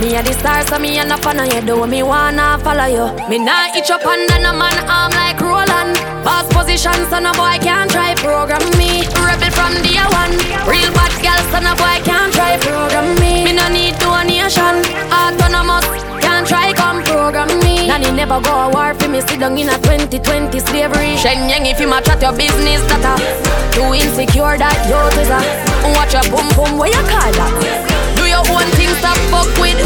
Me a the star, so me a no fan of you. Do me wanna follow you. Me nah itch up under no man arm like Roland. Boss position, so no boy can't try program me. Rebel from day one. Real bad girl, so no boy can't try program me. Me no need donation. Autonomous, can't try come program me. Nanny never go a war for me. Sit down in a 2020 slavery. Shen Yeng if you match at your business, that a too insecure that you is a. Watch your boom boom, where you call that? Do your own thing, stop fuck with.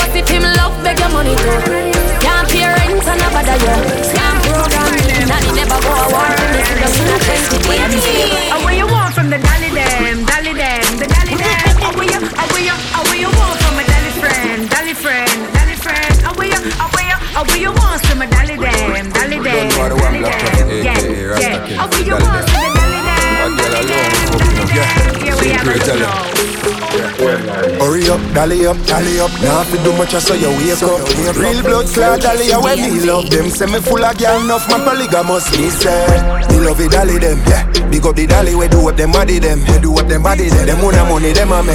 What if him love beg your money too? Can't pay rent and a bother. Can't program. Nanny never go a war for me. Sit down in a 2020 Oh, what you want from the dolly them, dolly them, the dolly them? What you, what you, what you want from a dolly friend, dolly friend? You, oh, what you want from a dolly them, dolly them, dolly them? Yeah, yeah. Oh, what you want from Yeah, we have a Hurry up, dolly up, dolly up. Now if you do much, so you wake up. Real blood clot, dolly, I when me love them. Say me full of girl, enough my polygamous. Me say, me love it, dolly them. Yeah, big up the dolly, we do up them body them. We do up them body them. Them money, money, them a me.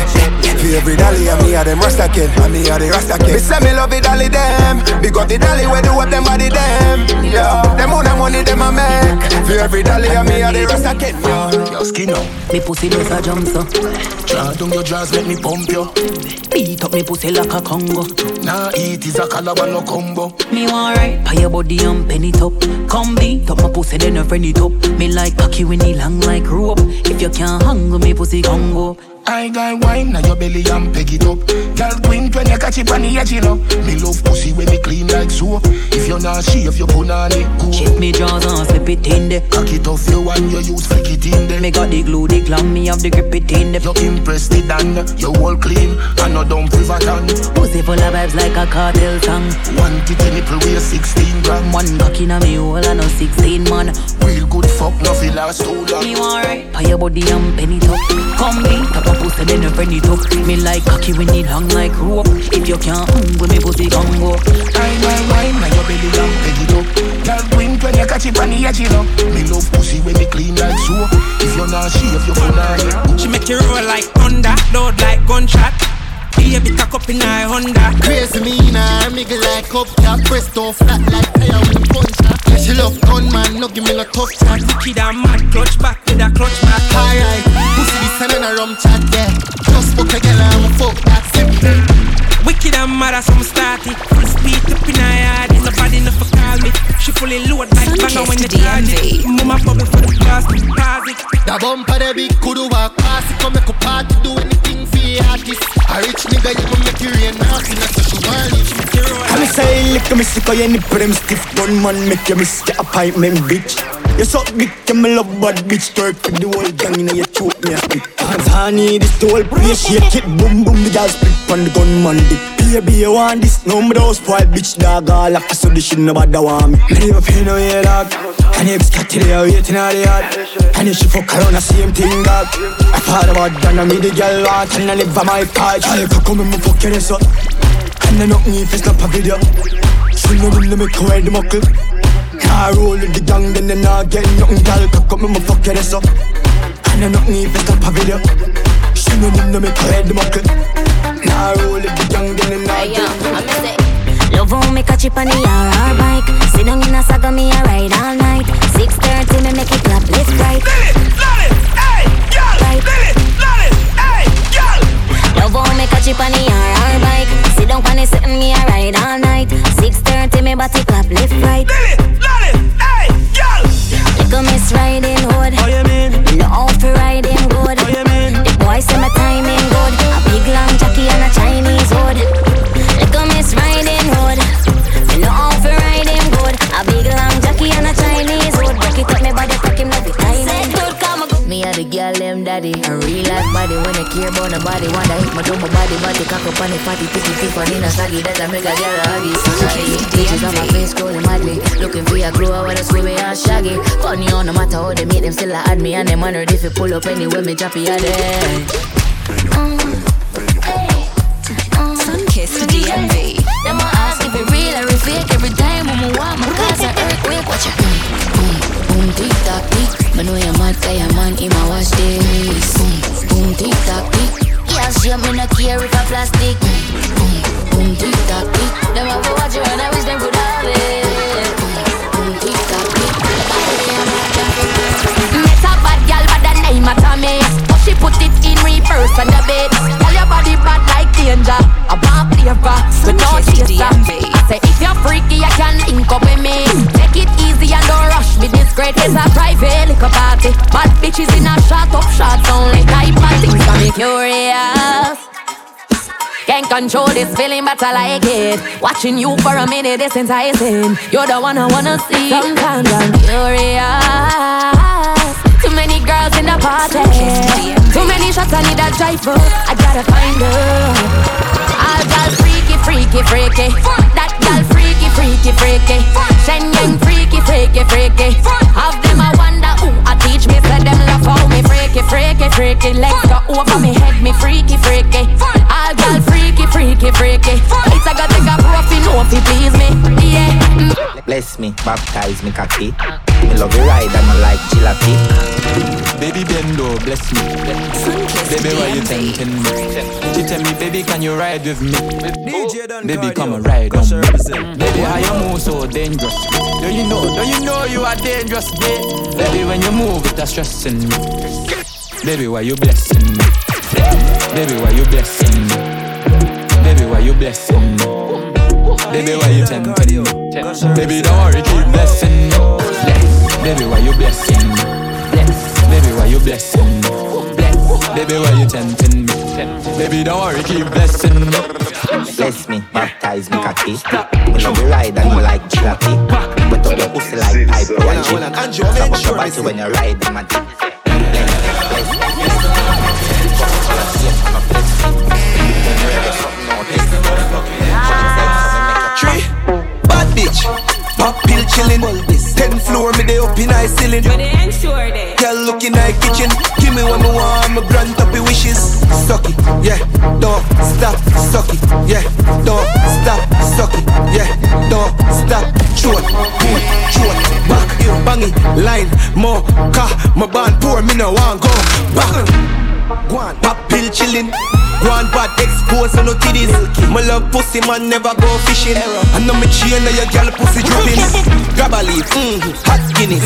For every dolly, and me a them rasta kid, and me a the rasta kid. Me say me love it, dolly them. Big up the dolly, we do up them body them. Yeah, them money, money, them a make. For every dolly, and me a the rasta kid. Yeah, Yo, skin up. Me pussy does a jump so. Draw down your jaws, make me pump you. Beat up me pussy like a Congo. Nah, eat is a calabar no combo. Me want right Pay your body and penny top Come beat up my pussy then a friend it up Me like cocky when it long like rope If you can't hang me pussy Congo I got wine now your belly and peg it up. Girl queen when you catch it on the edge, you know. Me love pussy when me clean like soap. If you're not shave, you put on it cool. Check me jaws and slip it in there Cock it off you and you use flick it in there. Me got the glue, the glam, me have the grip it in there You impress the dan, you all clean and no dumb privaton. Pussy full of vibes like a cartel song One titty nipple weigh 16 gram. One cock inna me hole and no 16 man Real good fuck, no feel last too long. Me want right by your body and penny top. Come me, tap a pussy then you friend it up. Me like cocky when it long like rope. If you can't hung with me pussy can go. Wine, wine, wine, now your belly long, peg it. Girl, blink when you catch it on the edge. Me love pussy when me clean like soap. If you're not shave, you're not She make you roll like thunder, load like gunshot. Baby, cock up in her Honda. Crazy me nah, me go like up top, press don't flat like tire with a punch. Yeah, she love gun man, no give me no tough chat. Wicked and mad, clutch back with a clutch back. Alright, pussy this and a rum chat, yeah. Just fuck a girl and fuck that simple. Wicked and mad as some starty. Full speed up in her yard, ain't nobody enough for call me. She fully load like banger when you charge it. Mama bubble for the blast, pause it. The bumper the big could walk past it, come make a party, do anything for the artist. A rich nigga, you can make it rain, nothing, that's what she want it. I'm say, lick me sick of any prim stiff gun man, make you miss the appointment, bitch. You suck dick, you me love bad bitch, twerk with the whole gang in your choke me a spit. Hands honey, this the whole place, shake it, boom boom, the gal split on the gunman dick. Baby, you want this? No, me those spoiled bitch dog, all like so this shit nobody want me. Me never pay no way, dog. And it's got to the waiting on the yard And if she fuck around the same thing, dog I thought about that, and me the girl want And I live on my car, child, come and me fuck your ass up And I nothing if it's not a video know them, let me wear the muckle Car roll with the gang, then they not get nothing, girl come and me fuck your ass up And I nothing if it's not a video She know them, let me wear the muckle Car roll with the gang, then they not get nothing. Love how me catch it on the RR bike. Sit down in a saga, me a ride all night. 6.30, me make it clap left right Right. Love how me catch it on the RR bike Sit down on the sitting, me a ride all night 6.30, me body clap left right Lily, Lolly, hey, girl. Little miss riding hood How you mean? Me know how ride him good How you mean? The boy say my timing good A big long jockey and a girl them daddy. A real life body when I care about nobody. Wanda hit my my body body Cock up on the party. Titty tip on in a saggy. That I make a girl a huggy. Bitches on my face scrolling madly. Looking for a glow I wanna swim me and shaggy. Funny on no matter how they meet them Still a add me. And them wondered if you pull up anywhere me drop you a day Sunkissed DMV. Them a ask if it real or it fake. Every time when me want my cause Me know you're mad cause your man in my watch this Boom, boom, tick tock, tick. Yeah, she me not care if I plastic. Boom, boom, boom, tick tock, tick. Them a watch you and I wish them could have it. Boom, boom, tick tock, tick. Met a bad gal by the name of Tommy But she put it in reverse on the bed. Tell your body bad like danger. I want flavor with no chaser say if you're freaky you can link up with me Take it easy and don't rush me This great is a private liquor party Bad bitches in a shot up shots only type of things got me curious can't control this feeling, but I like it. Watching you for a minute is enticing. You're the one I wanna see. Sometimes I'm curious. Too many girls in the party. Too many shots, I need a driver. I gotta find her. All girls freaky, freaky, freaky. Girl freaky, freaky, freaky. Shen Yeng freaky, freaky, freaky. Have them I wonder who I teach me. Say them love how me freaky, freaky, freaky. Legs go over me head, me freaky, freaky. All girls freaky, freaky, freaky. It's a got take a profit, no fi please me. Yeah. Mm. Bless me, baptize me cocky. Me love you ride and I like jalopy. Baby Bendo, bless me. Baby, why you tempting me? She tell me, baby, can you ride with me? Oh, baby, come and ride on me. Baby, how you move so dangerous? Don't you know? Don't you know you are dangerous, babe? Baby, when you move, it's a stressing me. Baby, why you blessing me? Baby, why you blessing me? Baby, why you blessing me? Baby, why you tempting me? Baby, don't worry, keep blessing me. Bless. Baby, why you blessing me? Bless. Baby, why you blessing me? Bless. Baby, why you tempting me? Baby, don't worry, keep blessing me. Bless me, baptize me cocky. Me love you ride and I like jalopy. But up your pussy like pipe and G. Stop up your body when you ride in my dick. Bless bless bless. Tree, bad bitch. Pop pill chillin'. Ten floor me dey up in high ceiling. But they ensure they. Girl looking like kitchen. Give me what me want, grant up your wishes. Suck it, yeah. Don't stop, suck it, yeah. Don't stop, suck it, yeah. Don't stop. Short, pull, short, back, bang it, line, more, car, my band poor, me no want go back. Go on, pop pill chillin'. Go on, bad expose no kiddies. My love pussy man never go fishing. I know me chain now your girl pussy dripping. Grab a leaf, mm, hot Guinness,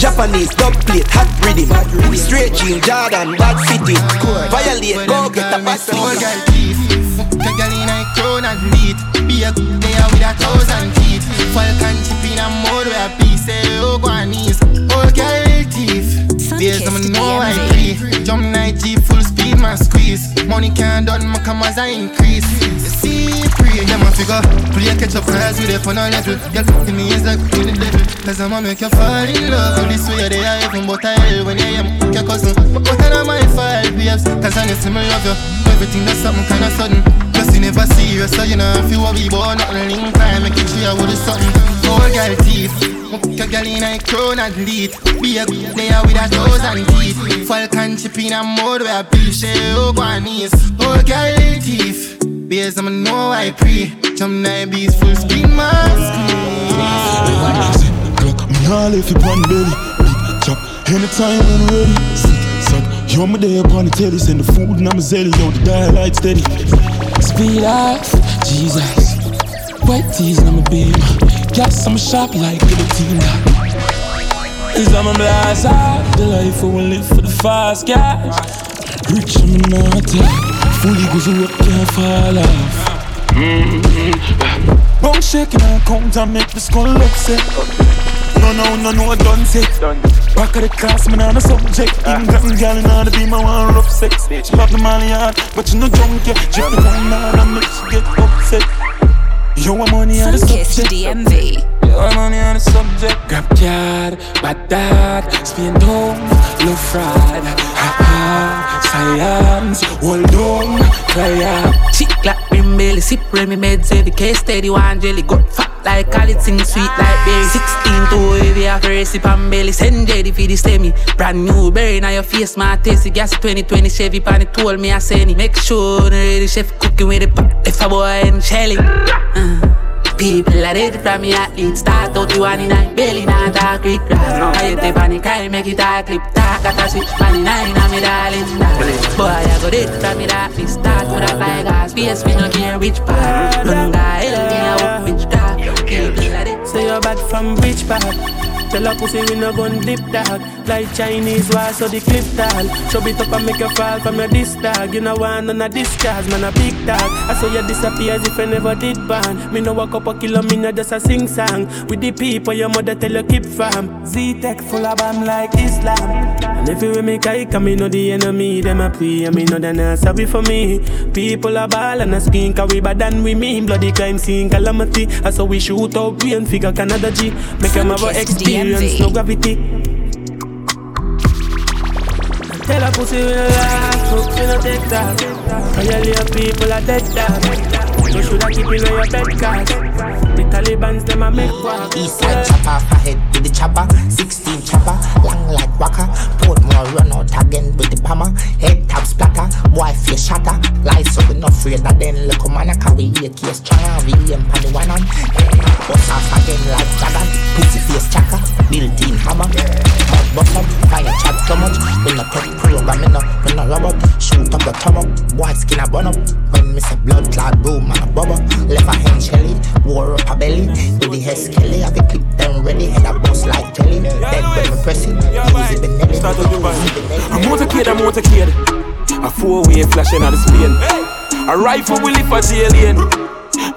Japanese dub plate, hot rhythm. Straight jean, Jordan, bad city. Violate, go get a pass. All girl teeth, fuck a girl in a crown and neat. Be a good there with a thousand teeth. Falcon chip in a mode where a piece say oh go on knees. All girl teeth. There's some know I free. Jump night Jeep full my squeeze. Money can't done, my commas I increase. You see, pre, them a figure. Play catch up cars with it on a level. Girl, fucking me is like with the devil. Cause I'ma make you fall in love. This way they are even but I hell when I am your cousin. But what are my five babes? Cause I know me love you. Everything that's something kinda sudden. Plus you never serious, so you know if you a wee boy, nothing link time, make it sure with something. All girl teeth. Fuck a girl in a crown and lead. Be a good there with a thousand teeth. Falcon chip in a mode where a piece say oh go on knees. All girl teeth. Beers I'ma know I pre. Jump nine beats full speed mask. Me all if you pan belly, big chop. Anytime when ready, sick suck. Yo, me there upon the telly, send the food and I'm a zelly, yo, the dial light steady. Speed off, Jesus. White tees and I'm a beam. Gas, I'm a shop like guillotine. Is I'm a blast. The life I will live for the fast cash. Rich, I'm not Fully goes up, can't fall off. Mm-hmm. Bone shaking and count and make the skull upset. No, no, no, no, I done set. Back of the class, man, on the subject. England gal in order to be my one rough sex. She love the money hard, but you no drunk yet. Drip the down hard and make she get upset. Yo, I'm money on the subject. DMV. Yo, I'm money on the subject. Grab card, bad dad, spin home, low fried. Ha ha, science, hold on, cry Chick like brim belly, sip Remy meds every case steady one jelly got fat like call sing sweet like berry. 16 to heavy have a recipe and belly send Jetty for the semi. Brand new berry now your face my tasty gas 2020 Chevy pan it told me I send it. Make sure the ready chef cooking with the pot. If a boy and shelly. Uh. People are ready from me at least. Start out you one in nine. Belly not dark Greek grass. I hit the panic I make it a clip. Talk at a switch Money nine I'm me darling. Boy I go dead from me that me Start with a fly gas Face me no care which part. Run guy hell me a which car People are ready Say you're back from which part? Tell a pussy we no gun dip dog. Like Chinese war so the clip tall. Chub it up and make you fall from your disc dog. You know none of discharge man a big dog. I saw you disappear as if I never did ban Me no walk up a kilo me no just a sing song. With the people your mother tell you keep from Z-Tech full of bomb like Islam. And everywhere me kike and me know the enemy Them a pray. And me know they not sorry for me. People a ball and a skin Cause we bad than we mean. Bloody crime scene calamity. I saw we shoot up, we and figure Canada G. Make them have a experience no gravity. Tell a pussy we no laugh, hope we no take that. Cause you leave people a dead dog. You shoulda keep in your bed cause Taliban's them a make walk Eastside chopper, ahead with the chopper. 16 chopper, long like waka Portmore run out again with the hammer Head tap splatter, boy face shatter. Lies so we not afraid that then look man. I carry a case strong We aim pan the one on. Bust off again like dragon Pussy face chaka, built-in hammer. Mouth bust up, fire chat so much We no take program, me no, me no robot Shoot up the top up, boy skin a burn up. When me say blood clot boom and a bubble. Left a hand shelly, wore up a belly With the head skelly, have a clip them ready Head a bust like jelly Dead when me press it, easy Benelli Start out your band. A motorcade, a motorcade. A four-way flashing on the spin. A rifle will lift a tail lane.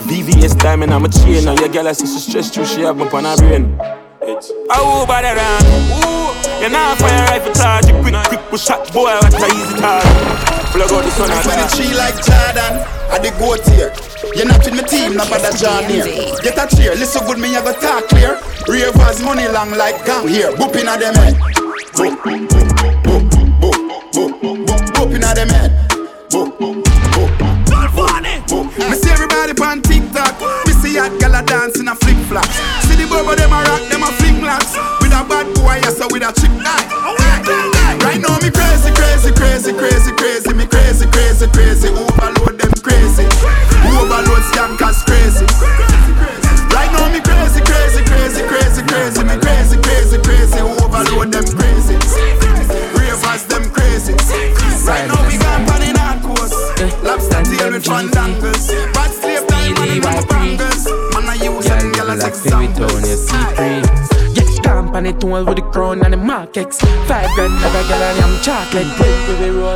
VVS diamond, I'm a chain. And your girl, I see she stress through, she have up on her brain. I over the run. Ooh, you're not fire rifle charge. You quick, quick, push shot, boy, what a easy target. Plug out the sun and With the tree like Jordan, I the goat here. You're not with my team, no bother John here. Get a cheer, listen good, me have a talk clear. Ravers money long like gang here. Boop inna them head. Boop, boop, boop, boop, boop, boop, boop inna them head. Boop, boop, boop, boop, boop. Me see everybody on TikTok. Me see hot gala dancing a flip flops. See the bubble them a rock, them a flick flops. With a bad boy, yes, so with a crazy, Overload scankers crazy. Right now me crazy, crazy, crazy, crazy, crazy. Me crazy, crazy, crazy. Overload them crazy. Ravers them crazy. Right now we got pan in hard course. Lobster tail with fandangles. Bad slave time man and I'm bangles. Man I use them gyal as examples. Stamp on it all with the crown and the markex. Five grand never get on I'm chocolate.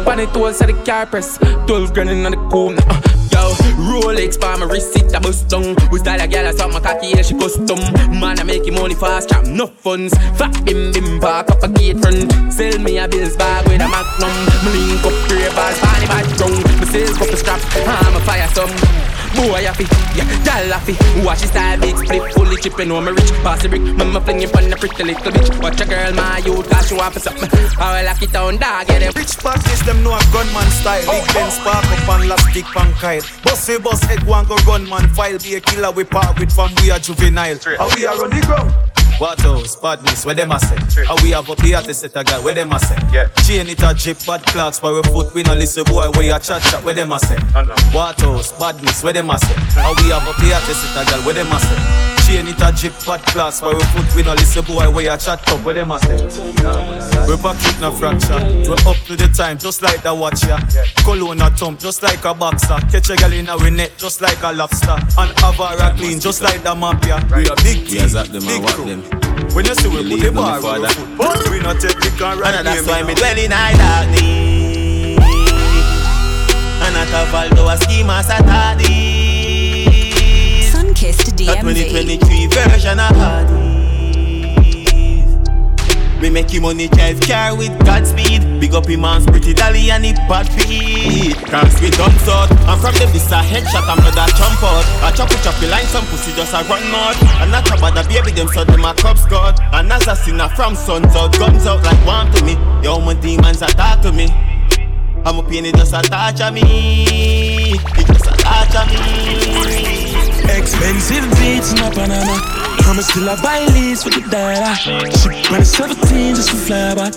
Pan it all so the car press. Twelve grand in the corner. Uh, yo, Rolex by my it a bust down. We style a girl, I saw my cocky, yeah, she custom. Man, I making money fast, trap no funds. Fat bim bim, park up a gate front. Sell me a bills bag with a magnum. Me link up three bars, funny bad drunk. Me sales couple strap, I'm a fire some. Boy, I fi, yeah, gal I fi. Watch his style, big split, fully chipping on my rich. Pass the brick, mama flinging on the pretty little bitch. Watch a girl, my youth, cause she want for something. I will lock it down, dog, get them. Rich pockets, them know a gunman style. Big oh. Ben spark up and last stick pan kite. Boss a boss head one go run man file. Be a killer we part with from we are juvenile. How we are on the ground. What else? Badness, where them a say? How we have up the to set a guy, where them a say? Yeah. Chain it a jip, bad clocks for a foot. We no listen boy, where you chat chat, where them a say? What else? Badness, where them a say? How we have up the to set a guy, where them a say? Chain it a jip, bad clocks for a foot. We no listen boy, where you chat up, where them a say? We back it no fracture. We up to the time, just like the watch ya. Cologne a thump, just like a boxer. Catch a gal in a net, just like a lobster. And Avara clean, just like the mafia. We a big team, big crew. When you see we put the bar on the foot, but we not take the can right And that's why me dwell in high darkness And at a Valdo a scheme as a tardy Sunkissed That DMV. 2023 version of Hardy we make him money drive car with Godspeed. Big up him man's pretty dolly and he bad beat Cause we done sort I'm from the visa headshot I'm not that jump out. I chop it chop line some pussy just a run out. And not about the baby them so them a cup squad And as a sinner from suns out guns out like one to me. Yo my demons attack to me I'm a pain it just a touch me It just a touch me Expensive beats in a Panama. I'ma still a buy leads for the dollar. Ship when it's 17 just for fly back.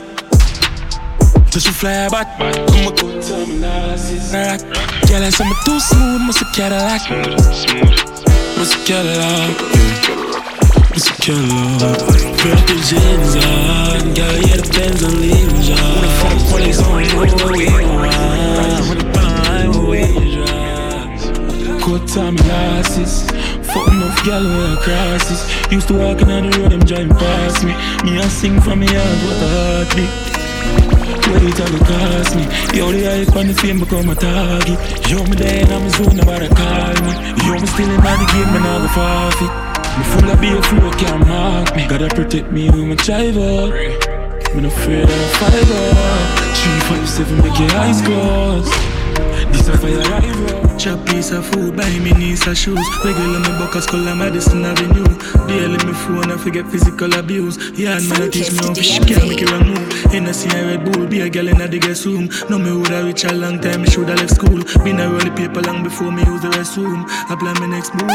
Just for fly back. I'ma go terminal, rock. Girl, I said I'm too smooth, must a Cadillac. Must a Cadillac. Must a on, girl, the Benz on on, where where time glasses. Gal with a crosses. Used to on the road, them driving past me. Me a sing from me heart, what a heartbeat. Wait cost me. The hype the fame become a target. Me I'm zone, call me. Yo, me still in the game, I go forfeit. Me full of beer, flow can't mark me. Gotta protect me with my driver. Me no afraid of a fiber. Three, five, seven, make your eyes close. This a fire rival. Chop piece of food, buy me niece of shoes. Regular me buckers, color Madison Avenue. Daily me phone, I forget physical abuse. Yeah, man, I teach me how to shit, can't make it wrong move. Hennessy and Red Bull, be a girl in the guest room. No me woulda reach a long time, me shoulda left school. Been a roll the paper long before me use the restroom. I plan my next move.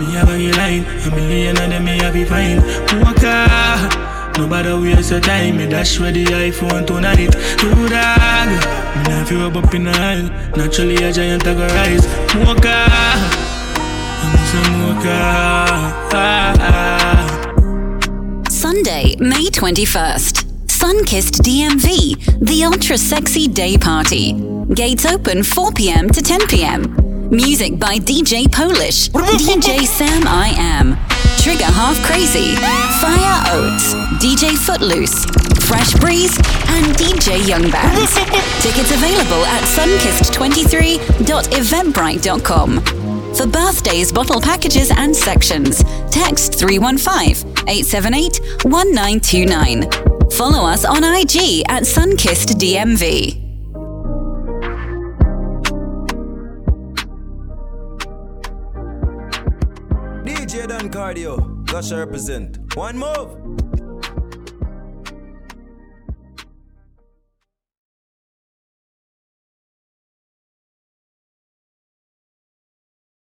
Me have a line, a million of them me have be fine. Walker. Nobody waste your time, me dash with the iPhone tonight. Do dog, me not feel up up in the aisle. Naturally a giant I go rise. Mocha, I'm some mocha. Sunday, May 21st. Sunkissed DMV, the ultra sexy day party. Gates open 4 p.m. to 10 p.m. Music by DJ Polish, DJ Sam I Am, Trigger Half Crazy, Fire Oats, DJ Footloose, Fresh Breeze, and DJ Young Bands. Tickets available at sunkissed23.eventbrite.com. For birthdays, bottle packages, and sections, text 315 878 1929. Follow us on IG at Sunkissed Cardio, Gusher represent. One move.